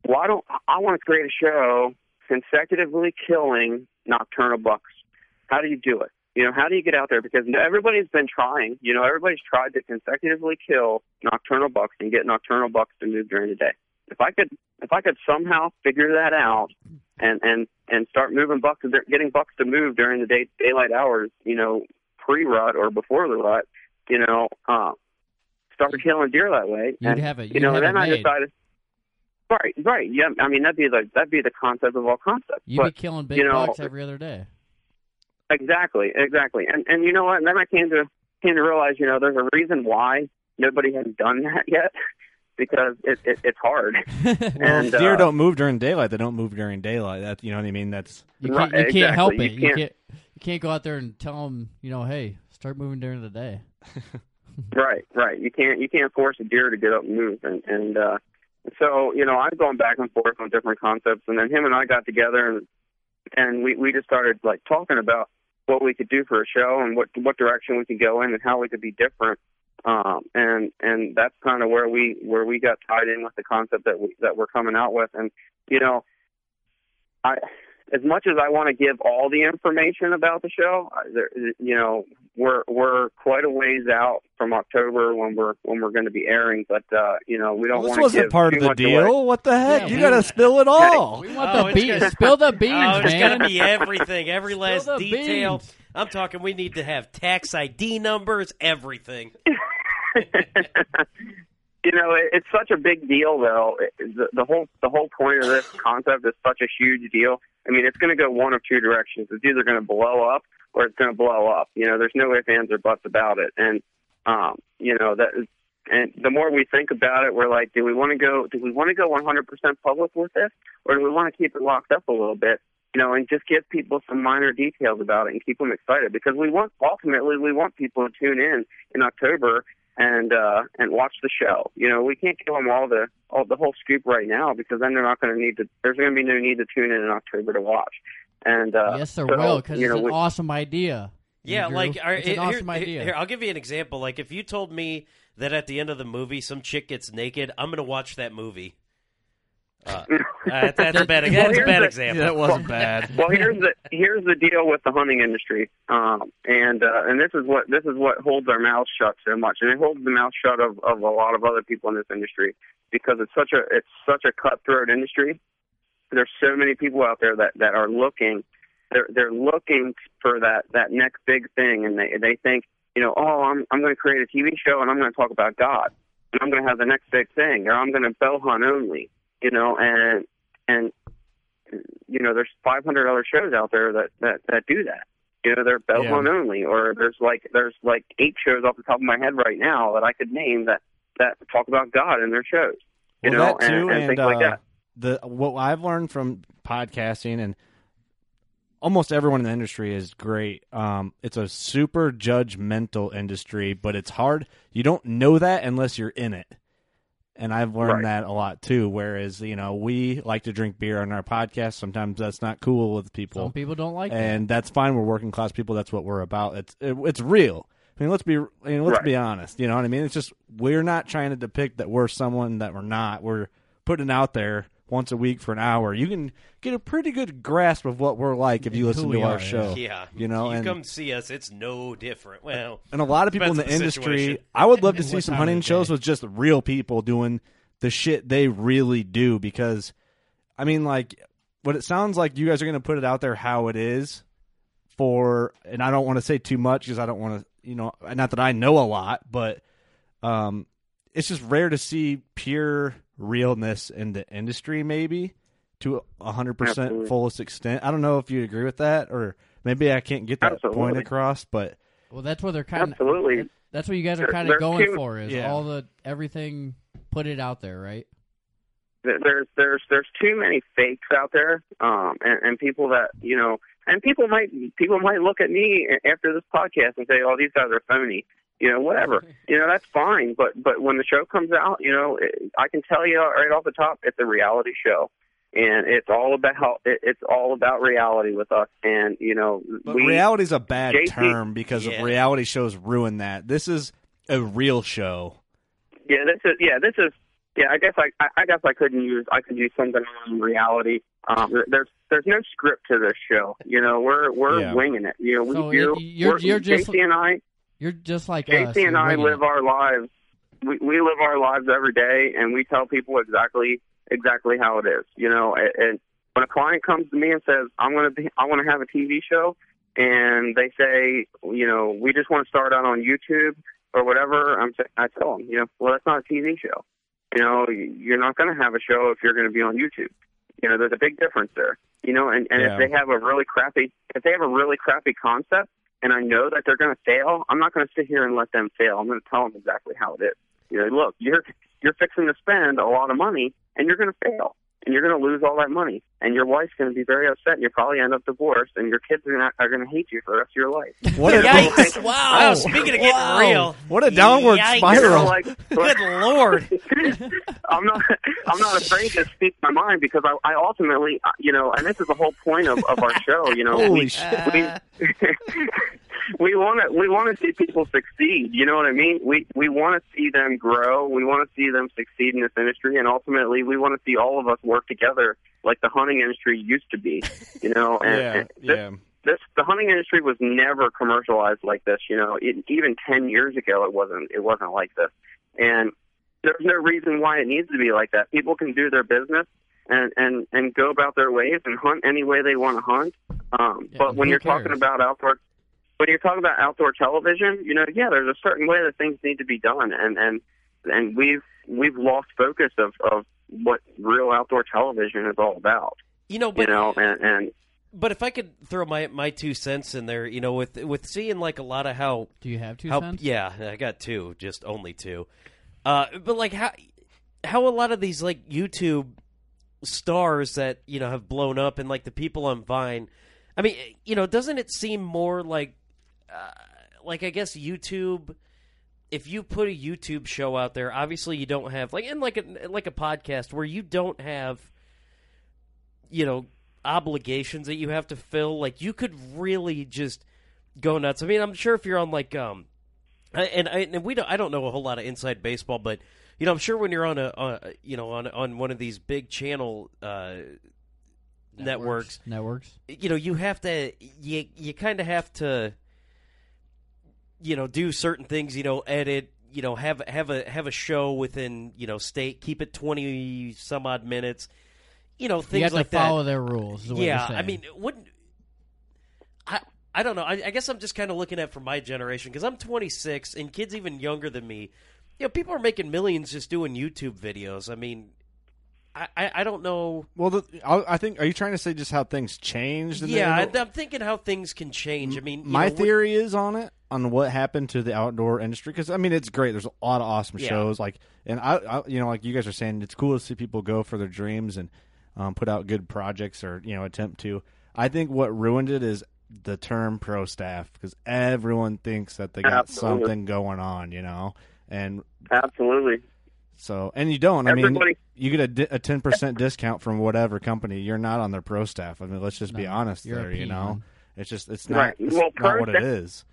H: why don't I want to create a show consecutively killing nocturnal bucks? How do you do it? You know, how do you get out there? Because everybody's been trying. You know, everybody's tried to consecutively kill nocturnal bucks and get nocturnal bucks to move during the day. If I could, if I could somehow figure that out and and and start moving bucks, getting bucks to move during the day daylight hours, you know, pre-rut or before the rut, you know, uh, start killing deer that way.
E: You'd
H: and,
E: have it-
H: You know,
E: have
H: and then I
E: made.
H: decided. Right, right. Yeah, I mean that'd be the that'd be the concept of all concepts.
E: You'd
H: but,
E: be killing big
H: you know,
E: bucks every other day.
H: Exactly, exactly. And and you know what? And then I came to came to realize, you know, there's a reason why nobody has done that yet, because it, it it's hard.
F: Well,
H: and
F: deer
H: uh,
F: don't move during daylight. They don't move during daylight. That you know what I mean. That's
E: You can't. You can't help it.
H: You
E: You
H: can't-
E: can't. You can't go out there and tell them. You know, hey, start moving during the day.
H: Right, right. You can't you can't force a deer to get up and move, and and uh, so you know I've gone back and forth on different concepts, and then him and I got together and and we we just started like talking about what we could do for a show and what what direction we could go in and how we could be different. Um, and and that's kind of where we where we got tied in with the concept that we that we're coming out with, and you know, I as much as I want to give all the information about the show, there, you know, we're we're quite a ways out from October when we're when we're going to be airing. But uh, you know, we don't
F: this
H: want to
F: wasn't
H: give
F: part of the deal.
H: away.
F: What the heck?
E: Yeah,
F: you got to spill it all.
E: We want
D: Oh,
E: the beans.
D: gonna-
E: Spill the beans,
D: Oh, it's
E: man.
D: gonna be everything, every last detail.
E: beans.
D: I'm talking. We need to have tax ID numbers, everything.
H: you know, it, it's such a big deal, though. It, the, the whole the whole point of this concept is such a huge deal. I mean, it's going to go one of two directions. It's either going to blow up or it's going to blow up. You know, there's no ifs, ands, or buts about it. And um, you know that. Is, and the more we think about it, we're like, do we want to go? Do we want to go 100% public with this, or do we want to keep it locked up a little bit? You know, and just give people some minor details about it and keep them excited because we want ultimately we want people to tune in in October and uh and watch the show. You know, we can't give them all the all the whole scoop right now because then they're not going to need to. There's going to be no need to tune in in October to watch. And uh,
E: yes, there
H: so,
E: will because
H: you
E: it's an
H: we-
E: awesome idea.
D: Yeah,
E: Andrew.
D: like are,
E: it's an
D: here-
E: awesome
D: here-
E: idea.
D: Here, I'll give you an example. Like if you told me that at the end of the movie some chick gets naked, I'm going to watch that movie. Uh, uh, that's a bad.
H: Well,
D: That's a bad
H: the-
D: example.
F: that wasn't bad.
H: well, here's the here's the deal with the hunting industry, um, and uh, and this is what this is what holds our mouths shut so much, and it holds the mouth shut of, of a lot of other people in this industry because it's such a it's such a cutthroat industry. There's so many people out there that that are looking, they're they're looking for that that next big thing, and they they think you know oh I'm I'm going to create a TV show and I'm going to talk about God, and I'm going to have the next big thing, or I'm going to bow hunt only, you know, and and you know, there's 500 other shows out there that that that do that. You know, they're bell
F: Yeah.
H: phone only, or there's like there's like eight shows off the top of my head right now that I could name that that talk about God in their shows. You
F: well,
H: know,
F: that too,
H: and, and, things
F: uh,
H: like that.
F: The what I've learned from podcasting and almost everyone in the industry is great. Um, it's a super judgmental industry, but it's hard. You don't know that unless you're in it. And I've learned
H: Right.
F: that a lot too. Whereas, you know, we like to drink beer on our podcast. Sometimes that's not cool with people.
E: Some people don't like that.
F: and that's fine. We're working class people. That's what we're about. It's it, it's real. I mean, let's be I mean, let's
H: Right.
F: be honest. You know what I mean? It's just we're not trying to depict that we're someone that we're not. We're putting it out there once a week for an hour. You can get a pretty good grasp of what we're like if you listen to our
E: are,
F: show.
D: Yeah,
F: you know,
D: you
F: and
D: come see us. It's no different. Well,
F: and a lot of people in the,
D: depends on
F: industry.
D: situation.
F: I would love to
E: And
F: see some hunting shows with just real people doing the shit they really do. Because, I mean, like, what it sounds like you guys are going to put it out there how it is for, and I don't want to say too much because I don't want to, you know, not that I know a lot, but um, it's just rare to see pure realness in the industry, maybe to a hundred percent fullest extent. I don't know if you agree with that, or maybe I can't get that point across, but.
E: well, that's what they're kind
H: Absolutely.
E: of. That's what you guys are
H: There-
E: kind of going
H: two-
E: for is
F: Yeah.
E: all the everything. Put it out there, right?
H: There's there's there's too many fakes out there, um, and, and people that you know, and people might people might look at me after this podcast and say, "Oh, these guys are phony." You know, whatever. You know, that's fine. But but when the show comes out, you know, it, I can tell you right off the top, it's a reality show, and it's all about it, it's all about reality with us. And you know,
F: But
H: we
F: reality's a bad
H: JT
F: term because
D: Yeah.
F: reality shows ruin that. This is a real show.
H: Yeah, this is yeah, this is yeah. I guess I I, I guess I couldn't use I could use something on reality. Um, there's there's no script to this show. You know, we're we're
F: Yeah.
H: winging it. You know, we
E: So
H: do.
E: it- you're-
H: we're-
E: you're just-
H: JC and I.
E: You're just like us.
H: JC and I
E: winging
H: live our lives. We we live our lives every day, and we tell people exactly exactly how it is. You know, and, and when a client comes to me and says, "I'm going to be, I want to have a TV show," and they say, you know, we just want to start out on YouTube or whatever, I'm sa- I tell them, you know, well, that's not a TV show. You know, you're not going to have a show if you're going to be on YouTube. You know, there's a big difference there. You know, and, and
F: Yeah.
H: if they have a really crappy, if they have a really crappy concept, and I know that they're going to fail, I'm not going to sit here and let them fail. I'm going to tell them exactly how it is. You know, look, you're you're fixing to spend a lot of money, and you're going to fail, and you're going to lose all that money, and your wife's going to be very upset, and you'll probably end up divorced, and your kids are not are going to hate you for the rest of your life.
F: What a
D: Yikes! Wow. Speaking of getting
E: Wow.
D: real,
F: what a downward
D: Yikes.
F: Spiral.
H: like,
D: Good lord.
H: I'm not I'm not afraid to speak my mind because I, I ultimately uh, you know and this is the whole point of, of our show you know
F: Holy
H: we,
F: shit.
H: we we want to we want to see people succeed you know what I mean we we want to see them grow we want to see them succeed in this industry and ultimately we want to see all of us work together like the hunting industry used to be you know and,
F: Yeah,
H: and this,
F: yeah.
H: this the hunting industry was never commercialized like this. You know, it, even ten years ago, it wasn't. It wasn't like this, and there's no reason why it needs to be like that. People can do their business and and and go about their ways and hunt any way they want to hunt. Um,
E: Yeah,
H: but when you're talking about outdoor, when you're talking about outdoor television, you know, yeah, there's a certain way that things need to be done, and and and we've we've lost focus of of what real outdoor television is all about.
D: You know, but
H: you know, and and
D: but if I could throw my my two cents in there, you know, with with seeing like a lot of how
E: Do you have two
D: how
E: cents?
D: yeah, I got two, just only two. Uh, but like how how a lot of these like YouTube stars that you know have blown up and like the people on Vine. I mean, you know, doesn't it seem more like uh, like I guess YouTube if you put a YouTube show out there, obviously you don't have like in like a like a podcast where you don't have you know obligations that you have to fill. Like you could really just go nuts. I mean, I'm sure if you're on like um and I, and we don't I don't know a whole lot of inside baseball, but you know I'm sure when you're on a uh, you know on on one of these big channel uh, networks,
E: Networks.
D: you know you have to you you kind of have to you know do certain things. You know, edit. You know, have have a have a show within you know state. Keep it twenty some odd minutes. You know, things
E: you have
D: like
E: to
D: that
E: follow their rules. Is
D: yeah,
E: you're
D: I mean, wouldn't I? I don't know. I, I guess I'm just kind of looking at from my generation because I'm 26 and kids even younger than me. You know, people are making millions just doing YouTube videos. I mean, I, I I don't know.
F: Well, the, I, I think. Are you trying to say just how things changed? in
D: Yeah,
F: indoor-
D: I, I'm thinking how things can change. I mean,
F: my
D: know,
F: theory is on it on what happened to the outdoor industry because I mean it's great. There's a lot of awesome
D: Yeah.
F: shows like, and I, I, you know, like you guys are saying, it's cool to see people go for their dreams and um, put out good projects or you know attempt to. I think what ruined it is the term pro staff because everyone thinks that they got
H: Absolutely.
F: something going on, you know, and
H: Absolutely.
F: so and you don't. I mean, you get a di- a ten percent discount from whatever company. You're not on their pro staff. I mean, let's just be honest there. You know, it's just it's not
H: Right.
F: it's
H: Well,
F: not what it
H: staff-
F: is.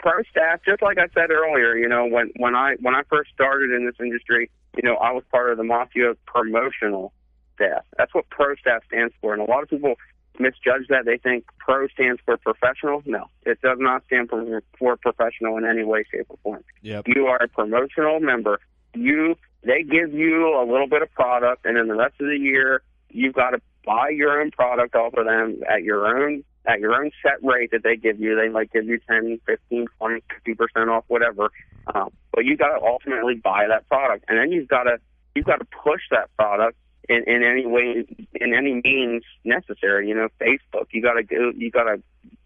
H: Pro staff, just like I said earlier, you know, when when I when I first started in this industry, you know, I was part of the Mafia promotional staff. That's what pro staff stands for, and a lot of people misjudge that. They think pro stands for professional. No, it does not stand for for professional in any way, shape, or form.
F: Yep.
H: You are a promotional member. You they give you a little bit of product, and then the rest of the year you've got to buy your own product off of them at your own at your own set rate that they give you. They might give you 10, 15, 20, 50 percent off, whatever. Um, but you got to ultimately buy that product, and then you've got to you've got to push that product in, in any way, in any means necessary. You know, Facebook. You got to go. You got to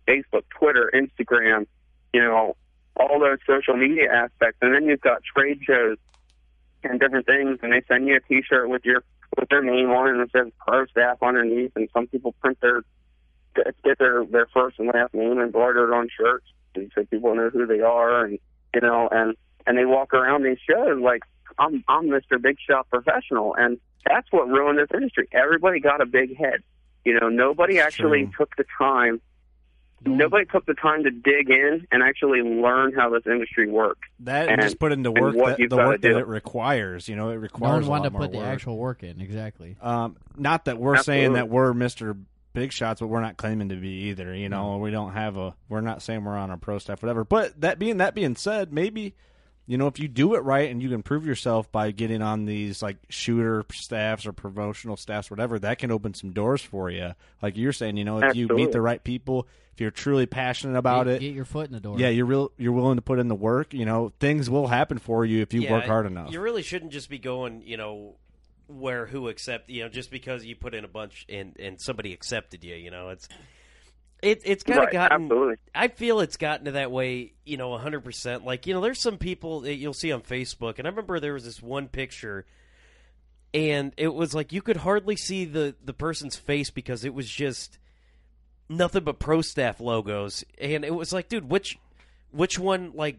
H: Facebook, Twitter, Instagram. You know, all those social media aspects, and then you've got trade shows and different things, and they send you a T-shirt with your with their name on it and it says pro staff underneath, and some people print their get their their first and last name embroidered on shirts, and so people know who they are, and you know, and and they walk around these shows like I'm I'm Mr. Big Shot Professional, and that's what ruined this industry. Everybody got a big head. You know, nobody actually
F: True.
H: took the time. Nobody took the time to dig in and actually learn how this industry works.
F: That and,
H: And-
F: just put into work
H: what
F: that, the work that it requires. You know, it
E: No
F: requires
E: one
F: a
E: wanted
F: lot
E: to
F: more
E: put the
F: work.
E: actual work in. Exactly.
F: Um, not that we're saying that we're Mister Big Shots, but we're not claiming to be either. You know, we don't have a. We're not saying we're on a pro staff, whatever. But that being that being said, maybe you know if you do it right and you can prove yourself by getting on these like shooter staffs or promotional staffs, whatever, that can open some doors for you. Like you're saying, you know, if you meet the right people, if you're truly passionate about
E: get,
F: it,
E: Get your foot in the door.
F: yeah, you're real. You're willing to put in the work. You know, things will happen for you if you
D: Yeah,
F: work hard enough.
D: You really shouldn't just be going, you know, where who accept, you know, just because you put in a bunch and and somebody accepted you, you know, it's it, it's kind of
H: Right,
D: gotten.
H: absolutely.
D: I feel it's gotten to that way, you know, 100%. Like, you know, there's some people that you'll see on Facebook, and I remember there was this one picture, and it was like you could hardly see the, the person's face because it was just nothing but pro staff logos. And it was like, dude, which which one, like,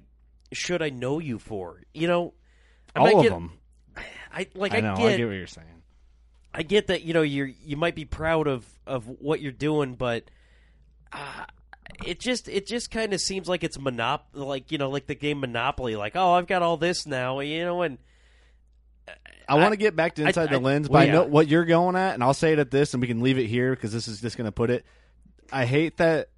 D: should I know you for? You know? I
F: All
D: might
F: of
D: get-
F: them.
D: I like.
F: I
D: I, get,
F: I get what you're saying.
D: I get that you know you're you might be proud of of what you're doing, but uh, it just it just kind of seems like it's monop like you know like the game Monopoly. Like oh I've got all this now, you know, and
F: I want to get back to
D: I-
F: inside the
D: I-
F: lens, but
D: well,
F: I know what you're going at, and I'll say it at this, and we can leave it here because this is just going to put it. I hate that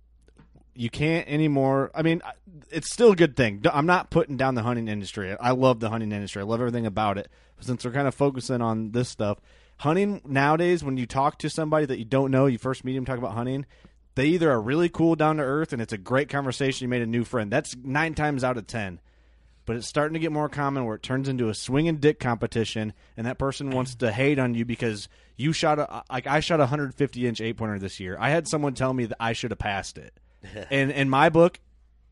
F: you can't anymore. I mean, it's still a good thing. I'm not putting down the hunting industry. I love the hunting industry. I love everything about it. But since we're kind of focusing on this stuff, hunting nowadays, when you talk to somebody that you don't know, you first meet them, talk about hunting. They either are really cool, down to earth, and it's a great conversation. You made a new friend. That's nine times out of ten but it's starting to get more common where it turns into a swinging dick competition, and that person wants to hate on you because you shot a like I shot a 150 inch eight pointer this year. I had someone tell me that I should have passed it, and in my book,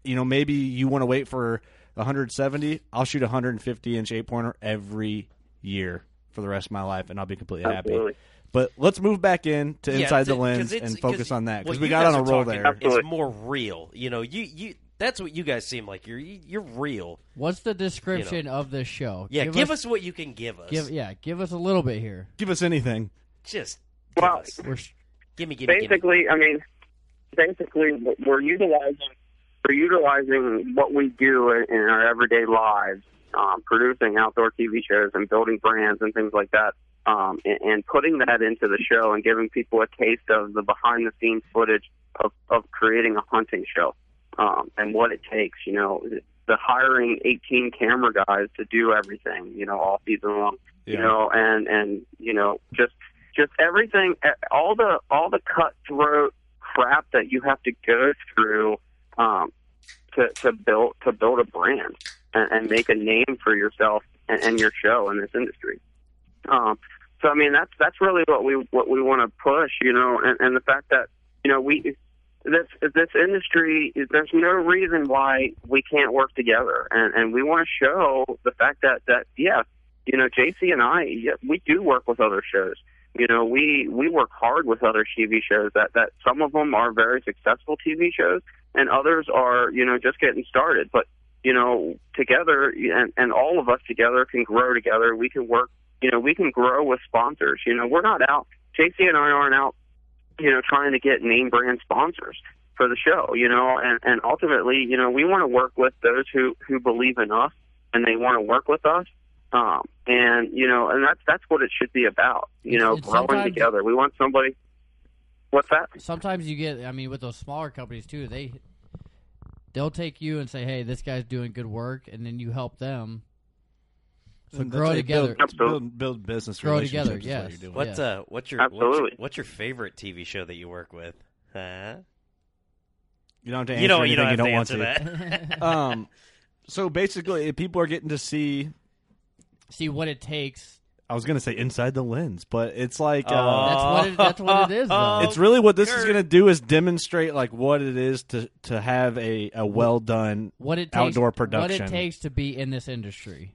F: you know maybe you want to wait for 170. I'll shoot 150 inch eight pointer every year for the rest of my life, and I'll be completely happy.
H: Absolutely.
F: But let's move back in to
D: Yeah,
F: inside the lens and focus on that
D: well,
F: because we got on a roll there.
H: Absolutely.
D: It's more real, you know. You you that's what you guys seem like. You're you're real.
E: What's the description of this show?
D: Yeah, give, us, what you can give us.
E: Give yeah, give us a little bit here.
F: Give us anything.
D: Just
H: Well,
D: give us.
E: Sh-
D: Give me, give me, give me.
H: basically, I mean, basically, we're utilizing we're utilizing what we do in, in our everyday lives, um, producing outdoor TV shows and building brands and things like that, um, and, and putting that into the show and giving people a taste of the behind the scenes footage of, of creating a hunting show um, and what it takes. You know, the hiring 18 camera guys to do everything. You know, all season long. You know, and and you know, just just everything, eh, all the all the cutthroat crap that you have to go through um, to to build to build a brand and, and make a name for yourself and, and your show in this industry. Um, so I mean that's that's really what we what we want to push, you know, and, and the fact that you know we this this industry there's no reason why we can't work together, and and we want to show the fact that that yeah, you know, JC and I yeah, we do work with other shows. You know, we we work hard with other TV shows. That that some of them are very successful TV shows, and others are you know just getting started. But you know, together and and all of us together can grow together. We can work. You know, we can grow with sponsors. You know, we're not out. JC and I aren't out. You know, trying to get name brand sponsors for the show. You know, and and ultimately, you know, we want to work with those who who believe in us and they want to work with us. Um, and you know, and that's that's what it should be about. You know,
E: And
H: growing together. We want somebody. What's that?
E: Sometimes you get, I mean, with those smaller companies too, they they'll take you and say, "Hey, this guy's doing good work," and then you help them. So
F: And
E: grow
F: that's how you
E: together.
F: Build, build, build business
E: Grow
F: relationships
E: together,
F: is what
E: yes.
F: you're doing.
D: What's
E: Yeah.
D: uh what's your what's your,
H: Absolutely.
D: what's your favorite TV show that you work with? Huh?
F: You don't have to
D: You don't
F: answer
D: you don't have
F: you don't
D: answer
F: want to.
D: that.
F: um, so basically, people are getting to see.
E: See what it takes.
F: I was going to say inside the lens, but it's like uh,
D: Oh.
E: That's what it, that's what it is. Though.
F: it's really what this is
D: Kurt.
F: going to do is demonstrate like what it is to to have a, a well done
E: what it takes,
F: outdoor production.
E: What it takes to be in this industry.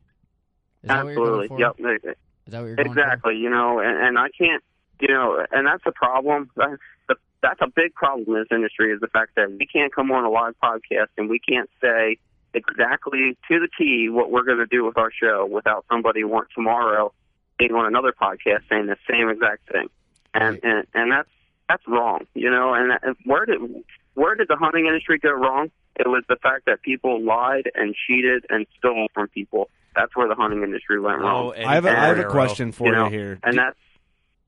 E: Is that what you're
H: Absolutely.
E: going for?
H: Yep.
E: Is that what you're going
H: Exactly. You know, and, and I can't. You know, and that's a problem. That's the, that's a big problem in this industry is the fact that we can't come on a live podcast and we can't say exactly to the T what we're going to do with our show without somebody want tomorrow being on another podcast saying the same exact thing, and and and that's that's wrong. You know, and, and where did where did the hunting industry go wrong? It was the fact that people lied and cheated and stole from people. That's where the hunting industry went oh, wrong.
D: Oh,
F: I have a, I have a question for
H: you
F: you, here.
H: and that's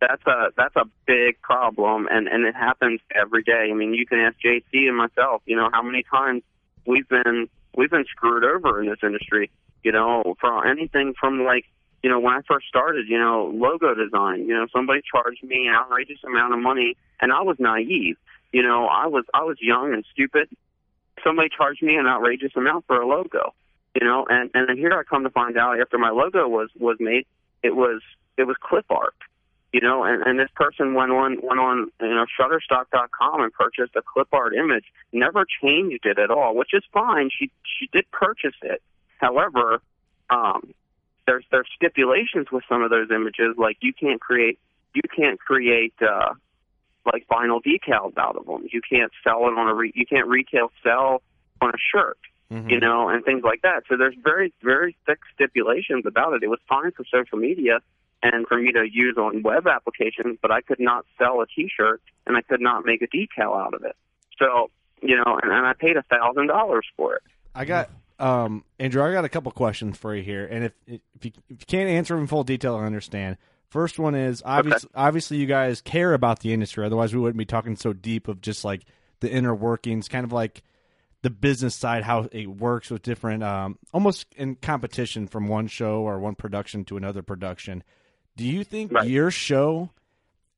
H: that's a that's a big problem, and and it happens every day. I mean, you can ask JC and myself. You know, how many times we've been we've been screwed over in this industry. You know, for anything from like you know when I first started, you know, logo design. You know, somebody charged me an outrageous amount of money, and I was naive. You know, I was I was young and stupid. Somebody charged me an outrageous amount for a logo. You know, and and then here I come to find out after my logo was was made, it was it was clip art you know, and, and this person went on went on you know Shutterstock.com and purchased a clip art image, never changed it at all, which is fine. She she did purchase it. However, um, there's there's stipulations with some of those images, like you can't create you can't create uh, like vinyl decals out of them. You can't sell it on a re- you can't retail sell on a shirt
F: Mhm.
H: you know, and things like that. So there's very, very thick stipulations about it. It was fine for social media and for me to use on web applications, but I could not sell a T-shirt and I could not make a decal out of it. So, you know, and, and I paid a thousand dollars for it.
F: I got um, Andrew. I got a couple questions for you here, and if if you, if you can't answer them in full detail, I understand. First one is obviously obviously you guys care about the industry, otherwise we wouldn't be talking so deep of just like the inner workings, kind of like the business side, how it works with different, um, almost in competition from one show or one production to another production. Do you think
H: Right.
F: your show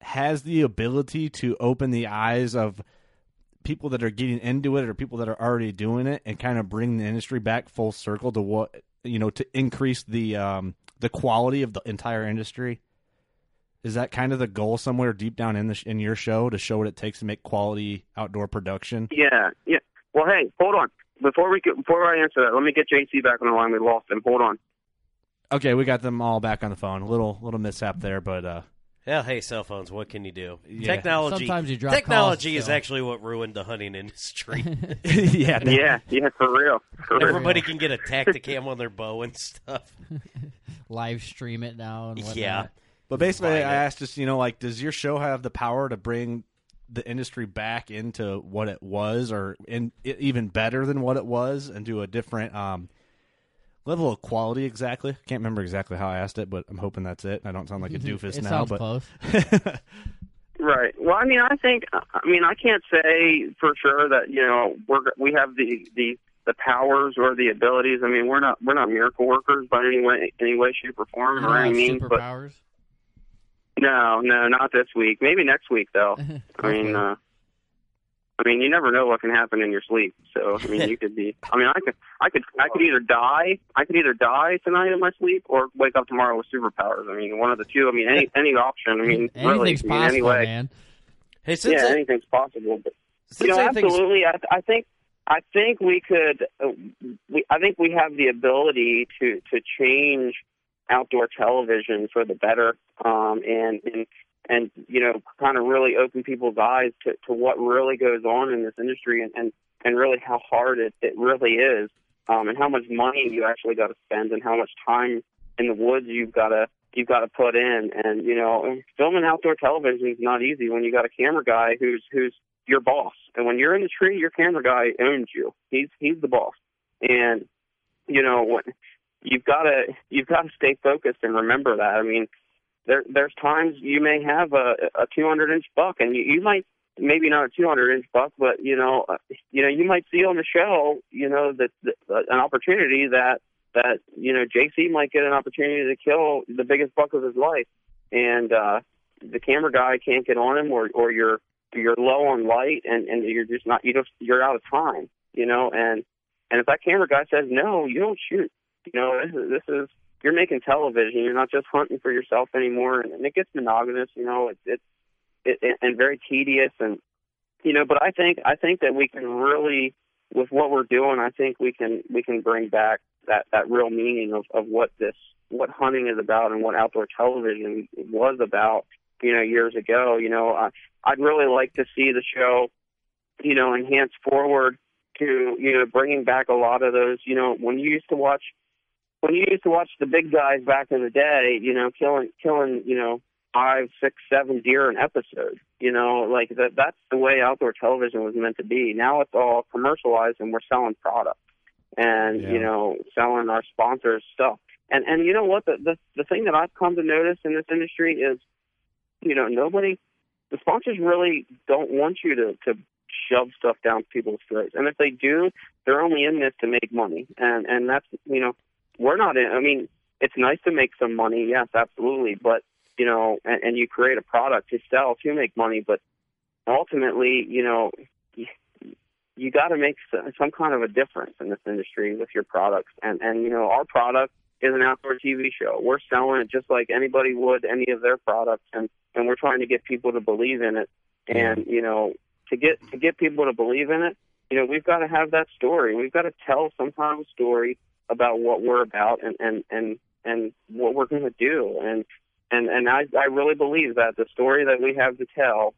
F: has the ability to open the eyes of people that are getting into it or people that are already doing it and kind of bring the industry back full circle to what you know to increase the um the quality of the entire industry is that kind of the goal somewhere deep down in the in your show to show what it takes to make quality outdoor production
H: Yeah, yeah. Well, hey, hold on. Before we get, before I answer that, let me get JC back on the line. We lost him. Hold on.
F: Okay we got them all back on the phone a little little mishap there but uh
D: Hell, hey, cell phones. What can you do?
F: Yeah.
D: Technology.
E: Sometimes you drop
D: technology
E: calls
D: is
E: still.
D: actually what ruined the hunting industry.
F: yeah that-
H: Yeah, yeah, for real. For real.
D: Everybody can get a Tactacam on their bow and stuff.
E: Live stream it now and whatnot.
D: Yeah.
F: but basically
D: Find
F: i
D: it.
F: asked just you know like does your show have the power to bring the industry back into what it was or in even better than what it was and do a different um level of quality exactly can't remember exactly how i asked it but i'm hoping that's it i don't sound like a doofus
E: it
F: now
E: sounds
F: but
E: close.
H: Right. Well, I mean, I think, I mean, I can't say for sure that you know we're we have the the the powers or the abilities. I mean, we're not we're not miracle workers by any way any way, shape, or form
E: You
H: or
E: don't
H: any
E: have
H: means. But
E: superpowers.
H: no, no, not this week. Maybe next week though. I mean, uh, I mean, you never know what can happen in your sleep. So, I mean, you could be. I mean, I could, I could, I could either die. I could either die tonight in my sleep, or wake up tomorrow with superpowers. I mean, one of the two. I mean, any any option. I mean, really,
E: Anything's
H: I mean,
E: possible,
H: anyway.
E: man.
D: Hey, since
H: yeah,
D: I-
H: anything's possible. But you know, absolutely. I, I think I think we could. Uh, we, I think we have the ability to to change outdoor television for the better, um, and and and you know, kind of really open people's eyes to to what really goes on in this industry, and and, and really how hard it it really is, um, and how much money you actually got to spend, and how much time in the woods you've got to you've got to put in. And you know, filming outdoor television is not easy when you got a camera guy who's who's your boss. And when you're in the tree, your camera guy owns you. He's he's the boss. And you know, when you've got to you've got to stay focused and remember that. I mean, there there's times you may have a a 200 inch buck, and you, you might maybe not a 200 inch buck, but you know, uh, you know, you might see on the show, you know, that, that an opportunity that that you know JC might get an opportunity to kill the biggest buck of his life, and uh, the camera guy can't get on him, or or you're you're low on light, and and you're just not you just you're out of time, you know, and and if that camera guy says no, you don't shoot. You know, this is, this is you're making television. You're not just hunting for yourself anymore, and, it gets monogamous. You know, it's it's it, it, and very tedious, and you know. But I think I think that we can really, with what we're doing, I think we can we can bring back that that real meaning of of what this what hunting is about and what outdoor television was about. You know, years ago. You know, I, I'd really like to see the show, you know, enhance forward to you know bringing back a lot of those. You know, when you used to watch when you used to watch the big guys back in the day, you know, killing killing, you know, five, six, seven deer an episode. You know, like that that's the way outdoor television was meant to be. Now it's all commercialized and we're selling products and,
F: Yeah.
H: you know, selling our sponsors stuff. And and you know what the, the the thing that I've come to notice in this industry is, you know, nobody the sponsors really don't want you to to shove stuff down people's throats. And if they do, they're only in this to make money. And and that's you know, we're not in I mean, it's nice to make some money, yes, absolutely. But, you know, and, and you create a product to sell to make money, but ultimately, you know, you, you got to make some, some kind of a difference in this industry with your products. And and you know, our product is an outdoor TV show. We're selling it just like anybody would any of their products, and and we're trying to get people to believe in it. And you know, to get to get people to believe in it, you know, we've got to have that story. We've got to tell some kind of story about what we're about and and and and what we're going to do. And and and I I really believe that the story that we have to tell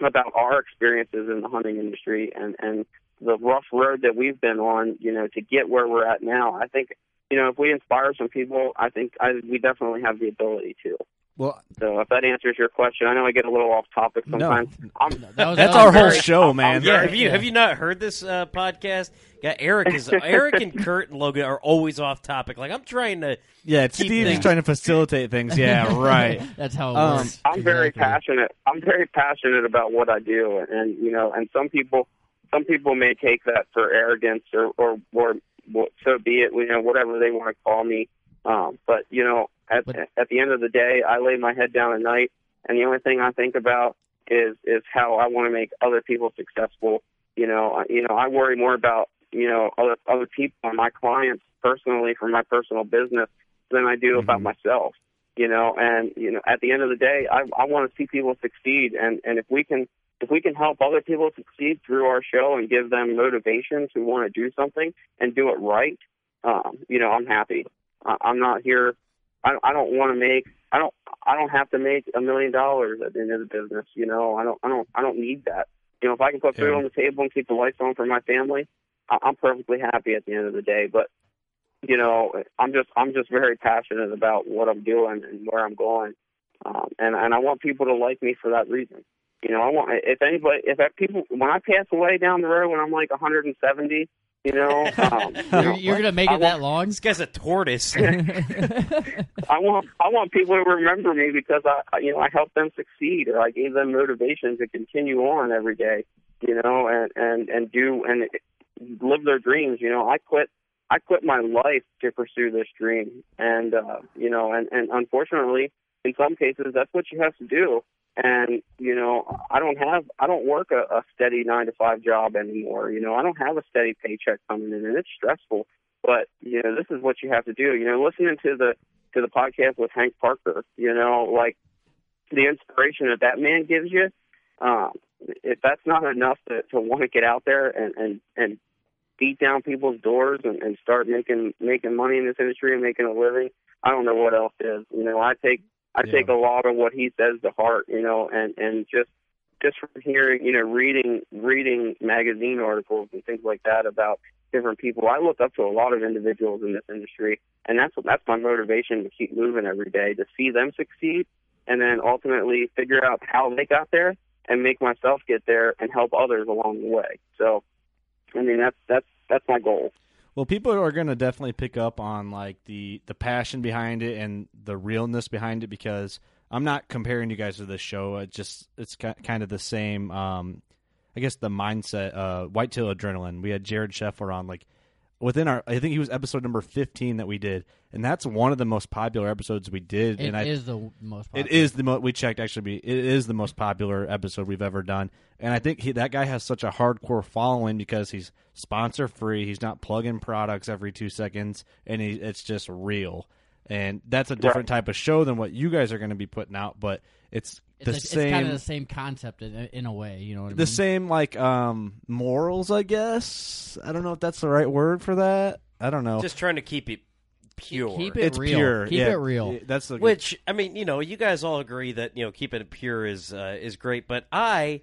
H: about our experiences in the hunting industry and and the rough road that we've been on, you know, to get where we're at now. I think, you know, if we inspire some people, I think I, we definitely have the ability to.
F: Well,
H: So if that answers your question, I know I get a little off topic sometimes. I'm,
F: That's our whole show, man.
D: Yeah, have you have you not heard this uh, podcast? Yeah, Eric is Eric and Kurt and Logan are always off topic. Like I'm trying to.
F: Yeah,
D: keep
F: Steve's
D: things-
F: trying to facilitate things. Yeah, right.
E: That's how it
F: Um,
E: works.
H: I'm very passionate. I'm very passionate about what I do, and you know, and some people, some people may take that for arrogance or or, or well, so be it. You know, whatever they want to call me. Um, but you know, at at the end of the day, I lay my head down at night, and the only thing I think about is is how I want to make other people successful. You know, I- you know, I worry more about you know other other people and my clients personally for my personal business than I do about myself you know? And you know at the end of the day i i want to see people succeed and and if we can if we can help other people succeed through our show and give them motivation to want to do something and do it right um you know i'm happy. I, i'm not here i i don't want to make i don't i don't have to make a million dollars at the end of the business you know i don't i don't i don't need that you know if i can put food
F: Yeah.
H: on the table and keep the lights on for my family I- i'm perfectly happy at the end of the day but you know, I'm just I'm just very passionate about what I'm doing and where I'm going, um, and and I want people to like me for that reason. You know, I want if anybody if that people when I pass away down the road when I'm like 170, you know, um, you
E: You're,
H: know,
E: you're gonna make
H: I
E: it that
H: want-
E: long?
D: This guy's a tortoise.
H: I want I want people to remember me because I I- you know I helped them succeed or I gave them motivation to continue on every day, you know, and and and do and live their dreams. You know, I quit I quit my life to pursue this dream, and uh, you know, and and unfortunately, in some cases, that's what you have to do. And you know I don't have I don't work a, a steady nine to five job anymore. You know I don't have a steady paycheck coming in, and it's stressful. But you know this is what you have to do. You know listening to the to the podcast with Hank Parker. You know like the inspiration that that man gives you. Um, if that's not enough to, to want to get out there and and and beat down people's doors and, and start making making money in this industry and making a living, I don't know what else is. You know, I take I
F: Yeah.
H: take a lot of what he says to heart. You know, and and just just from hearing, you know, reading reading magazine articles and things like that about different people. I look up to a lot of individuals in this industry, and that's what that's my motivation to keep moving every day to see them succeed, and then ultimately figure out how they got there and make myself get there and help others along the way. So, I mean, that's that's that's my goal.
F: Well, people are going to definitely pick up on like the the passion behind it and the realness behind it because I'm not comparing you guys to this show. It just it's kind of the same. Um, I guess the mindset. Uh, Whitetail Adrenaline. We had Jared Scheffler on like within our. I think he was episode number 15 that we did, and that's one of the most popular episodes we did.
E: It
F: and I,
E: is the most. Popular.
F: It is the most we checked actually. It is the most popular episode we've ever done, and I think he, that guy has such a hardcore following because he's sponsor free. He's not plugging products every two seconds, and he, it's just real. And that's a different type of show than what you guys are going to be putting out, but it's,
E: It's,
F: the
E: it's
F: same.
E: kind of the same concept in, in a way. You know what I
F: the
E: mean?
F: same like um morals, I guess. I don't know if that's the right word for that. I don't know.
D: Just trying to keep it pure.
E: Keep it
F: it's
E: real.
F: pure.
E: Keep
F: yeah,
E: it real.
F: That's the
D: Which I mean, you know, you guys all agree that you know keeping it pure is uh, is great, but I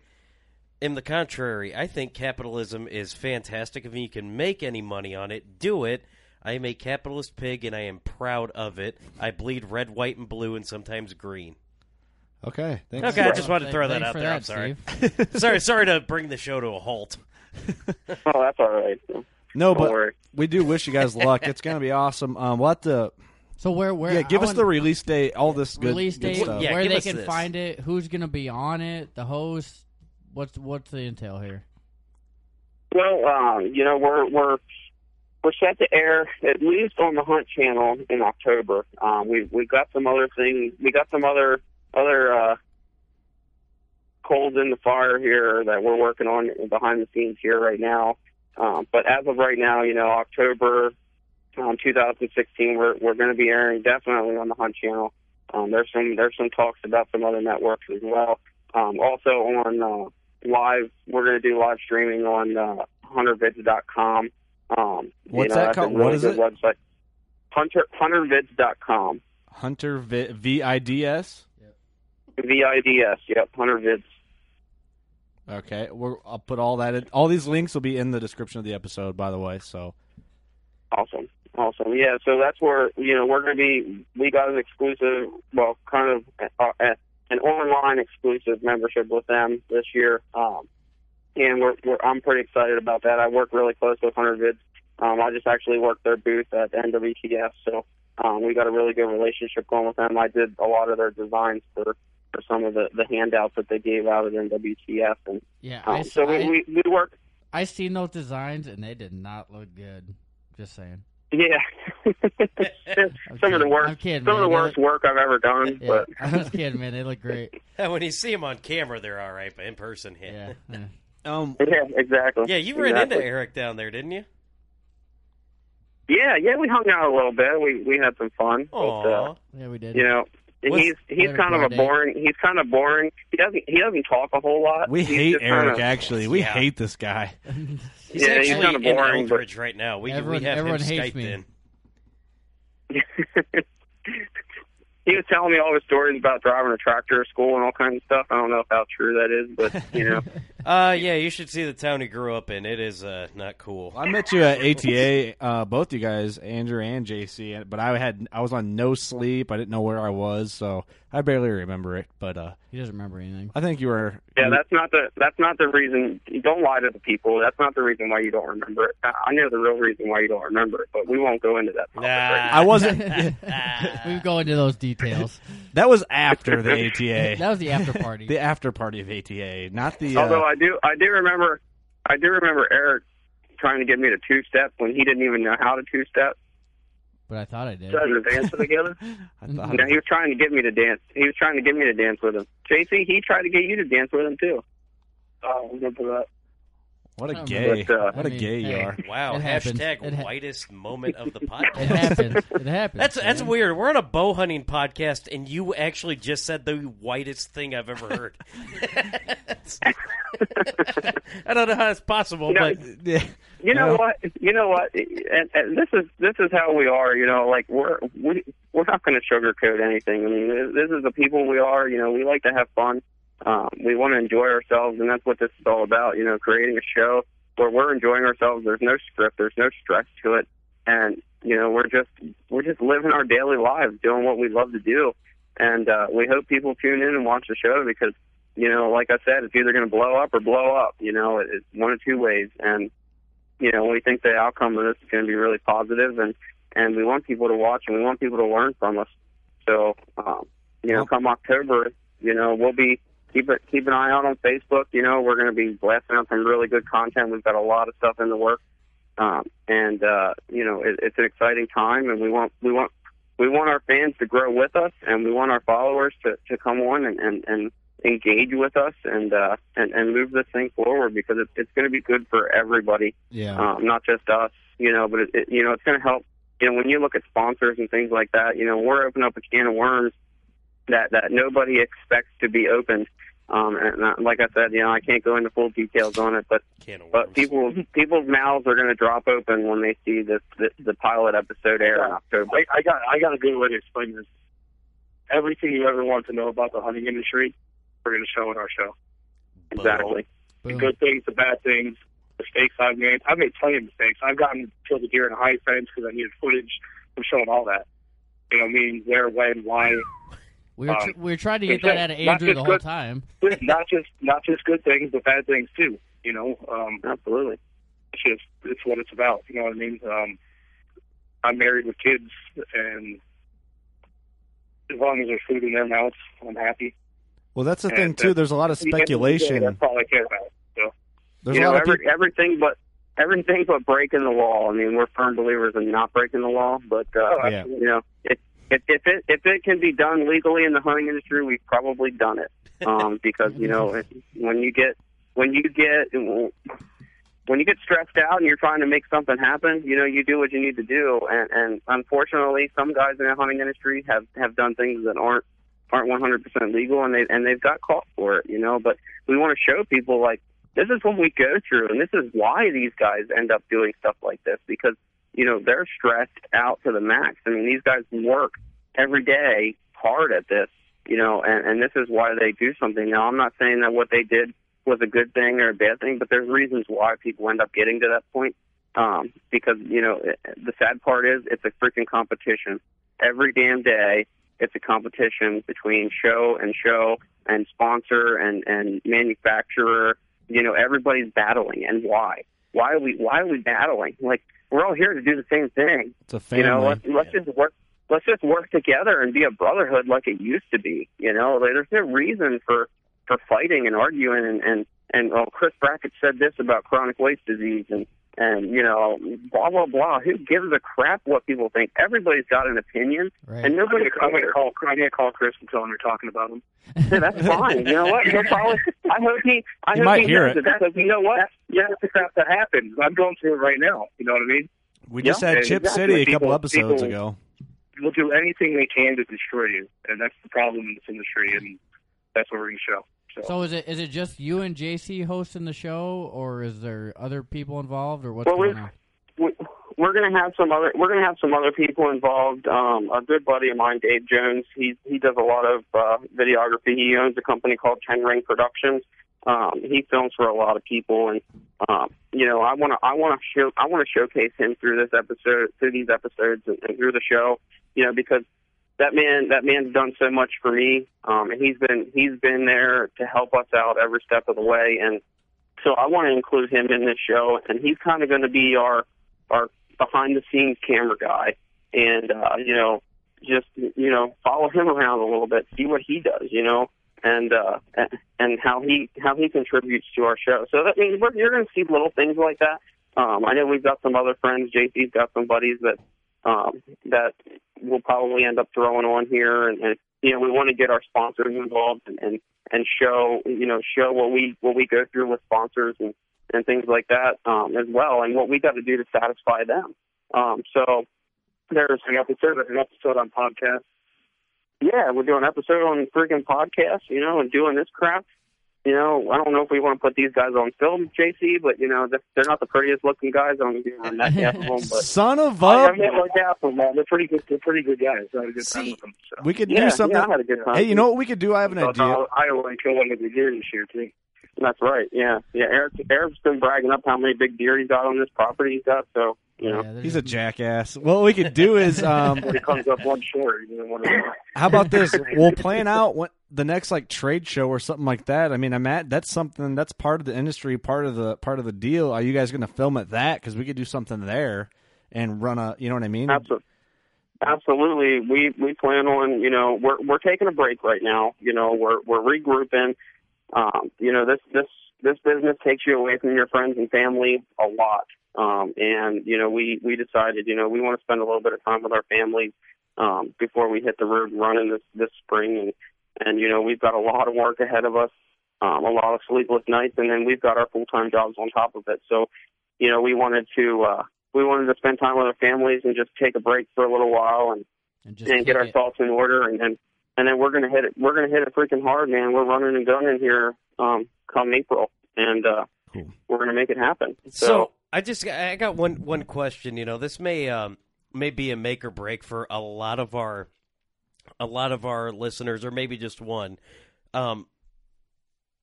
D: am the contrary. I think capitalism is fantastic. If you can make any money on it, do it. I am a capitalist pig, and I am proud of it. I bleed red, white, and blue, and sometimes green.
F: Okay. Thanks.
D: Okay, I just wanted to throw that out there.
E: that,
D: I'm sorry. Sorry, sorry to bring the show to a halt.
H: Oh, that's all right.
F: No,
H: Don't
F: but
H: worry.
F: we do wish you guys luck. It's going to be awesome. Um, we'll have to
E: So where where
F: yeah, give
E: I
F: us
E: want-
F: the release date, all this good,
E: release
F: good
E: date,
F: stuff.
D: Yeah,
E: where they can
D: this.
E: find it, who's going to be on it, the host. What's what's the intel here?
H: Well, um, you know, we're we're we're set to air at least on the Hunt Channel in October. Um, we we got some other things. We got some other other uh, coals in the fire here that we're working on behind the scenes here right now. Um, but as of right now, you know, October um, 2016, we're we're going to be airing definitely on the Hunt Channel. Um, there's some there's some talks about some other networks as well. Um, also on uh, live, we're going to do live streaming on uh, huntervids.com. Um, you
F: What's
H: know,
F: that called?
H: Really
F: What is it?
H: Website. Hunter huntervids.com.
F: Hunter v, v I D S.
H: V I D S. Yep, huntervids.
F: Okay, we're, I'll put all that. in. All these links will be in the description of the episode, by the way. So
H: Awesome. Awesome. Yeah, so that's where, you know, we're going to be, we got an exclusive, well, kind of uh, uh, an online exclusive membership with them this year. Um, and we're, we're, I'm pretty excited about that. I work really close with Hunter Vids. Um, I just actually worked their booth at NWTF, so um, we got a really good relationship going with them. I did a lot of their designs for, for some of the, the handouts that they gave out at NWTF. And
E: Yeah,
H: um,
E: I,
H: so we,
E: I,
H: we, we work,
E: I seen those designs and they did not look good. Just saying.
H: yeah. some of the worst,
E: kidding,
H: some of the
E: man.
H: worst work I've ever done,
E: Yeah,
H: but.
E: I was kidding, man. They look great.
D: when you see them on camera, they're all right, but in person, yeah.
E: Yeah. yeah.
F: um,
H: Yeah, exactly.
D: Yeah, you ran
H: exactly.
D: into Eric down there, didn't you?
H: Yeah, yeah, we hung out a little bit. We we had some fun. But, uh,
E: Yeah, we did.
H: you know,
D: What's-
H: he's he's
E: Better
H: kind of a boring. He's kind of boring. He doesn't he doesn't talk a whole lot.
F: we
H: He's
F: hate Eric.
H: kinda-
F: Actually, we
D: Yeah.
F: hate this guy.
D: He's
H: Yeah, he's
D: actually
H: kinda boring, but-
D: Eldridge right now. We,
E: Everyone-
D: we have
E: everyone
D: him
E: hates
D: Skyped
E: me.
D: in.
H: he was telling me all his stories about driving a tractor to school and all kinds of stuff. I don't know how true that is, but you know,
D: Uh, yeah, you should see the town he grew up in. It is uh, not cool.
F: I met you at ATA, uh, both you guys, Andrew and JC, but I had I was on no sleep. I didn't know where I was, so I barely remember it. But uh,
E: He doesn't remember anything.
F: I think you were.
H: yeah, that's not the that's not the reason. You don't lie to the people. That's not the reason why you don't remember it. I I know the real reason why you don't remember it, but we won't go into that. topic right
F: I wasn't.
E: we go into those details.
F: that was after the ATA.
E: that was the after party.
F: the after party of ATA, not the.
H: Although
F: Uh,
H: I do, I do remember, I do remember Eric trying to get me to two step when he didn't even know how to two step.
E: but I thought I did.
H: You guys are together?
F: I thought
H: No, he was trying to get me to dance. He was trying to get me to dance with him. JC, he tried to get you to dance with him too.
I: Oh, I'm that.
F: What a
E: Um,
F: gay,
H: but, uh,
F: what a
E: I mean,
F: gay you are.
D: Wow,
E: It
D: hashtag
E: It ha-
D: whitest moment of the podcast.
E: It happens. It happens.
D: That's that's weird. We're on a bow hunting podcast, and you actually just said the whitest thing I've ever heard. I don't know how it's possible,
H: You know,
D: but
H: You know
F: Well-
H: what? You know what? And, and this is this is how we are. You know, like we're we, we're not going to sugarcoat anything. I mean, this, this is the people we are. You know, we like to have fun. Um, we want to enjoy ourselves, and that's what this is all about. You know, creating a show where we're enjoying ourselves. There's no script. There's no stress to it, and you know, we're just we're just living our daily lives, doing what we love to do. And uh, we hope people tune in and watch the show because you know, like I said, it's either going to blow up or blow up. You know, it's one of two ways, and you know, we think the outcome of this is going to be really positive, and and we want people to watch and we want people to learn from us. So, um, you know, come October, you know, we'll be keep it keep an eye out on Facebook. You know, we're going to be blasting out some really good content. We've got a lot of stuff in the works, um, and uh, you know, it, it's an exciting time, and we want we want we want our fans to grow with us, and we want our followers to to come on and and, and engage with us and uh and, and move this thing forward because it's it's going to be good for everybody
F: Yeah.
H: um, not just us, you know, but it, it, you know, it's going to help. You know, when you look at sponsors and things like that, you know, we're opening up a can of worms that that nobody expects to be opened. Um, and uh, like I said, you know, I can't go into full details on it, but but people people's mouths are going to drop open when they see this the, the pilot episode air in October.
I: I, I got I got a good way to explain this. Everything you ever want to know about the hunting industry, we're going to show in our show.
H: Exactly.
I: The good things, the bad things, mistakes I've made. I've made plenty of mistakes. I've gotten killed a deer in a high fence because I needed footage. I'm showing all that. You know, mean, where, when, why.
E: We were, tr-
I: um,
E: we were trying to get that out of
I: not
E: Andrew
I: just
E: the whole
I: good-
E: time.
I: not just not just good things, but bad things too. You know, um,
H: Absolutely.
I: it's just it's what it's about. You know what I mean? Um, I'm married with kids, and as long as there's food in their mouths, I'm happy.
F: Well, that's the
I: And
F: thing too. There's a lot of
I: At the end of day,
F: speculation.
I: That's all I care about. So
F: There's
H: you
F: a
H: know,
F: lot of
H: every,
F: people.
H: everything but everything but breaking the law. I mean, we're firm believers in not breaking the law, but uh,
I: Oh,
F: Yeah.
H: you know, if, if if it if it can be done legally in the hunting industry, we've probably done it. Um, because you know, when you get when you get when you get stressed out and you're trying to make something happen, you know, you do what you need to do. And and unfortunately, some guys in the hunting industry have have done things that aren't aren't 100% legal, and they and they've got caught for it. You know, but we want to show people like this is what we go through, and this is why these guys end up doing stuff like this because you know they're stressed out to the max. I mean, these guys work every day hard at this, you know, and and this is why they do something. Now, I'm not saying that what they did was a good thing or a bad thing, but there's reasons why people end up getting to that point. Um, because you know the sad part is it's a freaking competition every damn day. It's a competition between show and show and sponsor and and manufacturer. You know everybody's battling, and why? Why are we why are we battling? Like we're all here to do the same thing.
F: It's a family.
H: You know, let's let's just work. Let's just work together and be a brotherhood like it used to be. You know, Like, there's no reason for for fighting and arguing and and and well, Chris Brackett said this about chronic waste disease and and you know blah blah blah. Who gives a crap what people think? Everybody's got an opinion,
E: Right.
H: and nobody.
I: gonna, I'm gonna call I'm gonna call Chris and tell him you're talking about him.
H: Yeah, that's fine. You know what? He'll probably, I hope he. I
F: He
H: hope
F: might
H: he
F: hear
H: knows
F: it.
H: that because you know what?
I: Yeah, that's the crap that happens. I'm going through it right now. You know what I mean?
F: we just
H: Yeah,
F: had Chip
H: exactly.
F: City a couple
I: People-
F: episodes
I: people-
F: ago.
I: They'll do anything they can to destroy you, and that's the problem in this industry, and that's what we're going to show. So,
E: So is it is it just you and JC hosting the show, or is there other people involved, or what's
H: Well,
E: going
H: we're-
E: on?
H: we- we're going to have some other we're going to have some other people involved. Um, a good buddy of mine, Dave Jones, he he does a lot of uh, videography. He owns a company called Ten Ring Productions. Um, he films for a lot of people, and um, you know, I want to I want to show I want to showcase him through this episode, through these episodes, and, and through the show. You know, because that man that man's done so much for me, um, and he's been he's been there to help us out every step of the way, and so I want to include him in this show, and he's kind of going to be our our behind the scenes camera guy, and uh, you know, just you know, follow him around a little bit, see what he does, you know, and uh, and, how he how he contributes to our show. So that means we're, you're going to see little things like that. Um, I know we've got some other friends. JC's got some buddies that um, that we'll probably end up throwing on here, and, and you know we want to get our sponsors involved and, and and show you know show what we what we go through with sponsors and and things like that um, as well, and what we got to do to satisfy them. Um, so there's
I: an episode, an episode on podcast.
H: Yeah, we're doing an episode on freaking podcast, you know, and doing this crap. You know, I don't know if we want to put these guys on film, JC, but you know, they're, they're not the prettiest looking guys on, you know, on that half of them. But
F: Son of
I: I,
F: a.
I: I met like half of them, man. They're pretty good. They're pretty good guys. I had a good time with them. So.
F: We could
H: yeah,
F: do something.
H: Yeah, I had a good time.
F: hey, you know what we could do? I have an
I: So,
F: idea.
I: uh, Iowa killed one of the deer this year too.
H: That's right. Yeah, yeah. Eric, Eric's been bragging up how many big deer he's got on this property he's got. So you know,
E: Yeah,
F: He's a jackass. What we could do is, um,
I: When he comes up one short, you know, one of them.
F: how about this? We'll plan out what the next like trade show or something like that. I mean, I'm at that's something that's part of the industry, part of the part of the deal. Are you guys going to film at that? Because we could do something there and run a. You know what I mean?
H: Absolutely. Absolutely. We we plan on, you know, we're we're taking a break right now. You know, we're we're regrouping. Um, you know, this this this business takes you away from your friends and family a lot. Um, and you know, we we decided, you know, we want to spend a little bit of time with our families um, before we hit the road running this this spring. And and you know, we've got a lot of work ahead of us, um, a lot of sleepless nights, and then we've got our full time jobs on top of it. So, you know, we wanted to uh, we wanted to spend time with our families and just take a break for a little while and
E: and just
H: and get our
E: it.
H: thoughts in order and then and then we're gonna hit it we're gonna hit it freaking hard man we're running and gunning here um come april and uh we're gonna make it happen so,
D: So I just I got one one question. You know, this may um may be a make or break for a lot of our a lot of our listeners, or maybe just one. Um,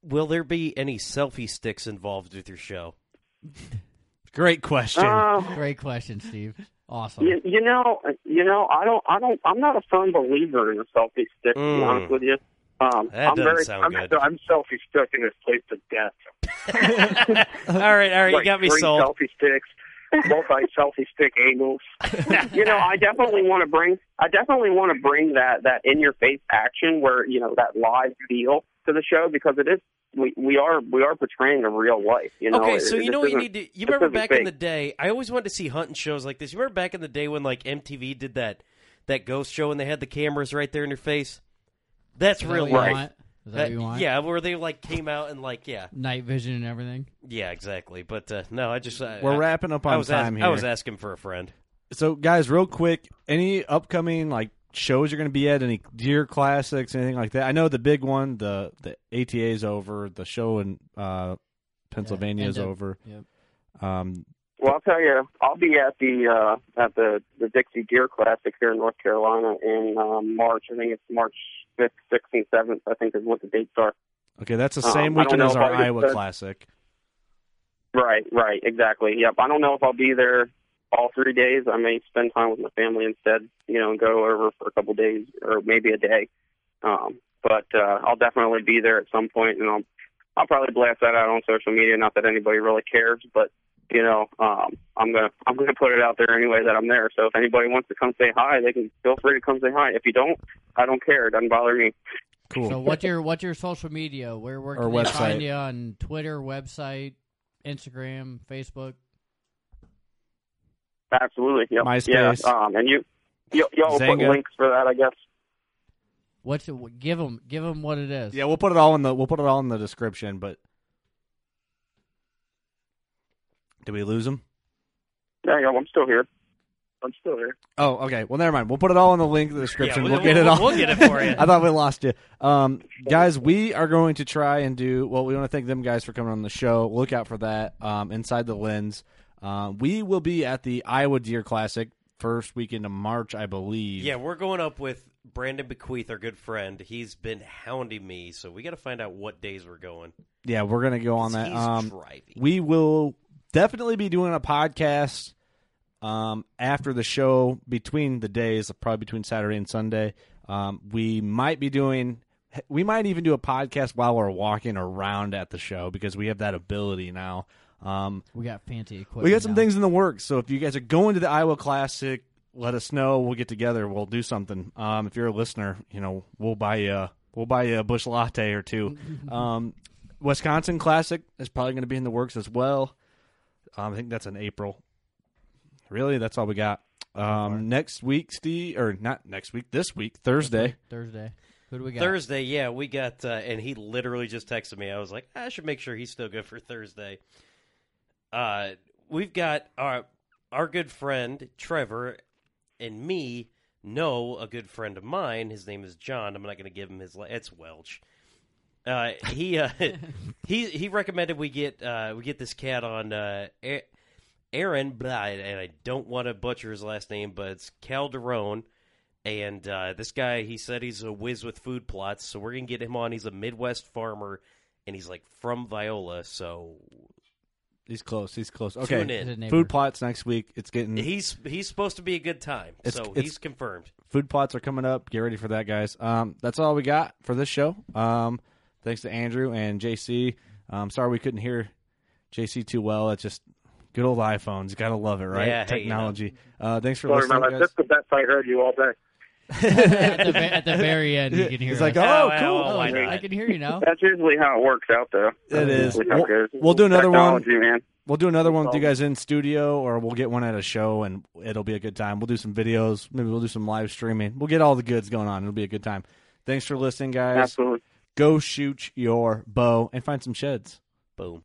D: will there be any selfie sticks involved with your show?
F: Great question.
H: uh,
E: Great question, Steve. Awesome.
H: you, you know you know i don't i don't i'm not a firm believer in a selfie stick to be
D: Mm.
H: honest with you um
D: That
H: i'm
D: doesn't
H: very
D: sound
I: I'm,
D: good.
I: I'm selfie stuck in this place to death.
D: all right, all right, you got me sold.
I: selfie sticks, multi selfie stick angles.
H: you know, I definitely want to bring, I definitely want to bring that that in your face action where you know that live feel to the show because it is we we are we are portraying a real life. You know,
D: okay,
H: It-
D: so you know what you need to. You remember back
H: fake.
D: in the day? I always wanted to see hunting shows like this. You remember back in the day when like MTV did that that ghost show and they had the cameras right there in your face. That's
E: Is that
D: real life.
E: want? Is that what you want?
D: Yeah, where they like came out and like yeah,
E: Night vision and everything.
D: yeah, exactly. But uh, no, I just uh,
F: We're
D: I-
F: wrapping up
D: I
F: on
D: was
F: time
D: ask-
F: here.
D: I was asking for a friend.
F: So, guys, real quick, any upcoming like shows you're going to be at? Any deer classics, anything like that? I know the big one, the the ATA is over. The show in uh, Pennsylvania
E: Yeah,
F: is
E: end of-
F: over.
E: Yep.
F: Um,
H: Well, I'll tell you, I'll be at the uh, at the the Dixie Deer Classic here in North Carolina in um, March. I think it's March fifth, sixth, and seventh. I think is what the dates are.
F: okay, that's the
H: Um,
F: same
H: don't
F: weekend as our Iowa
H: the-
F: Classic.
H: Right, right, exactly. Yep. I don't know if I'll be there all three days. I may spend time with my family instead, you know, and go over for a couple days or maybe a day. Um, but uh, I'll definitely be there at some point, and I'll I'll probably blast that out on social media. Not that anybody really cares, but you know, um, I'm gonna I'm gonna put it out there anyway that I'm there. So if anybody wants to come say hi, they can feel free to come say hi. If you don't, I don't care. It doesn't bother me.
F: Cool.
E: So what's your what's your social media? Where where
F: Or
E: can they
F: website.
E: find you on Twitter, website, Instagram, Facebook?
H: Absolutely. Yep.
F: MySpace.
H: Yeah. Um, and you, you y'all will put links for that, I guess.
E: What's it? Give them give them what it is.
F: yeah, we'll put it all in the we'll put it all in the description. But did we lose him?
H: There you go. I'm still here.
I: I'm still here.
F: Oh, okay. Well, never mind. We'll put it all in the link in the description.
D: we'll-
F: we'll, get it
D: we'll-
F: all.
D: we'll get it for you.
F: I thought we lost you. Um, guys, we are going to try and do. Well, we want to thank them guys for coming on the show. Look out for that. Um, inside the lens, um, we will be at the Iowa Deer Classic first weekend of March, I believe.
D: Yeah, we're going up with Brandon Bequeath, our good friend. He's been hounding me, so we got to find out what days we're going.
F: Yeah, we're gonna go on that.
D: He's
F: Um,
D: driving.
F: we will definitely be doing a podcast um, after the show between the days, probably between Saturday and Sunday. Um, we might be doing. We might even do a podcast while we're walking around at the show because we have that ability now. Um,
E: We got fancy equipment.
F: we got some
E: now.
F: things in the works. So if you guys are going to the Iowa Classic, let us know. We'll get together. We'll do something. Um, if you're a listener, you know we'll buy you a, we'll buy you a Busch Latte or two. um, Wisconsin Classic is probably going to be in the works as well. Um, I think that's in April. Really, that's all we got. Um, next week, Steve, or not next week, this week, Thursday.
E: Thursday. Who do we got?
D: Thursday, yeah, we got, uh, and he literally just texted me. I was like, I should make sure he's still good for Thursday. Uh, we've got our our good friend Trevor and me know a good friend of mine. His name is John. I'm not going to give him his. La- it's Welch. Uh, he uh, he he recommended we get uh, we get this cat on uh, Aaron, blah, and I don't want to butcher his last name, but it's Calderon. And uh, this guy, he said he's a whiz with food plots, so we're gonna get him on. He's a Midwest farmer, and he's like from Viola, so
F: He's close. He's close. Okay.
D: Tune in. He's a neighbor.
F: Food plots next week. It's getting.
D: he's he's supposed to be a good time.
F: It's-
D: so
F: it's-
D: he's confirmed.
F: Food plots are coming up. Get ready for that, guys. Um, that's all we got for this show. Um, thanks to Andrew and JC. Um, sorry we couldn't hear JC too well. It's just good old iPhones. You gotta love it, right?
I: Yeah, hey, you know.
F: Technology. Uh, thanks for
I: Sorry,
F: listening,
I: man,
F: guys.
I: that's the best I heard you all day.
E: at, the, ve- at the very end, you can hear.
F: He's
E: us.
F: like, "Oh, cool."
E: Oh, I, I can hear you now.
H: That's usually how it works out, though.
F: It is.
H: Usually how
F: We'll,
H: goes.
F: we'll do another one.
H: Technology, man.
F: We'll do another one with you guys in studio, or we'll get one at a show, and it'll be a good time. We'll do some videos. Maybe we'll do some live streaming. We'll get all the goods going on. It'll be a good time. Thanks for listening, guys.
H: Absolutely.
F: Go shoot your bow and find some sheds.
D: Boom.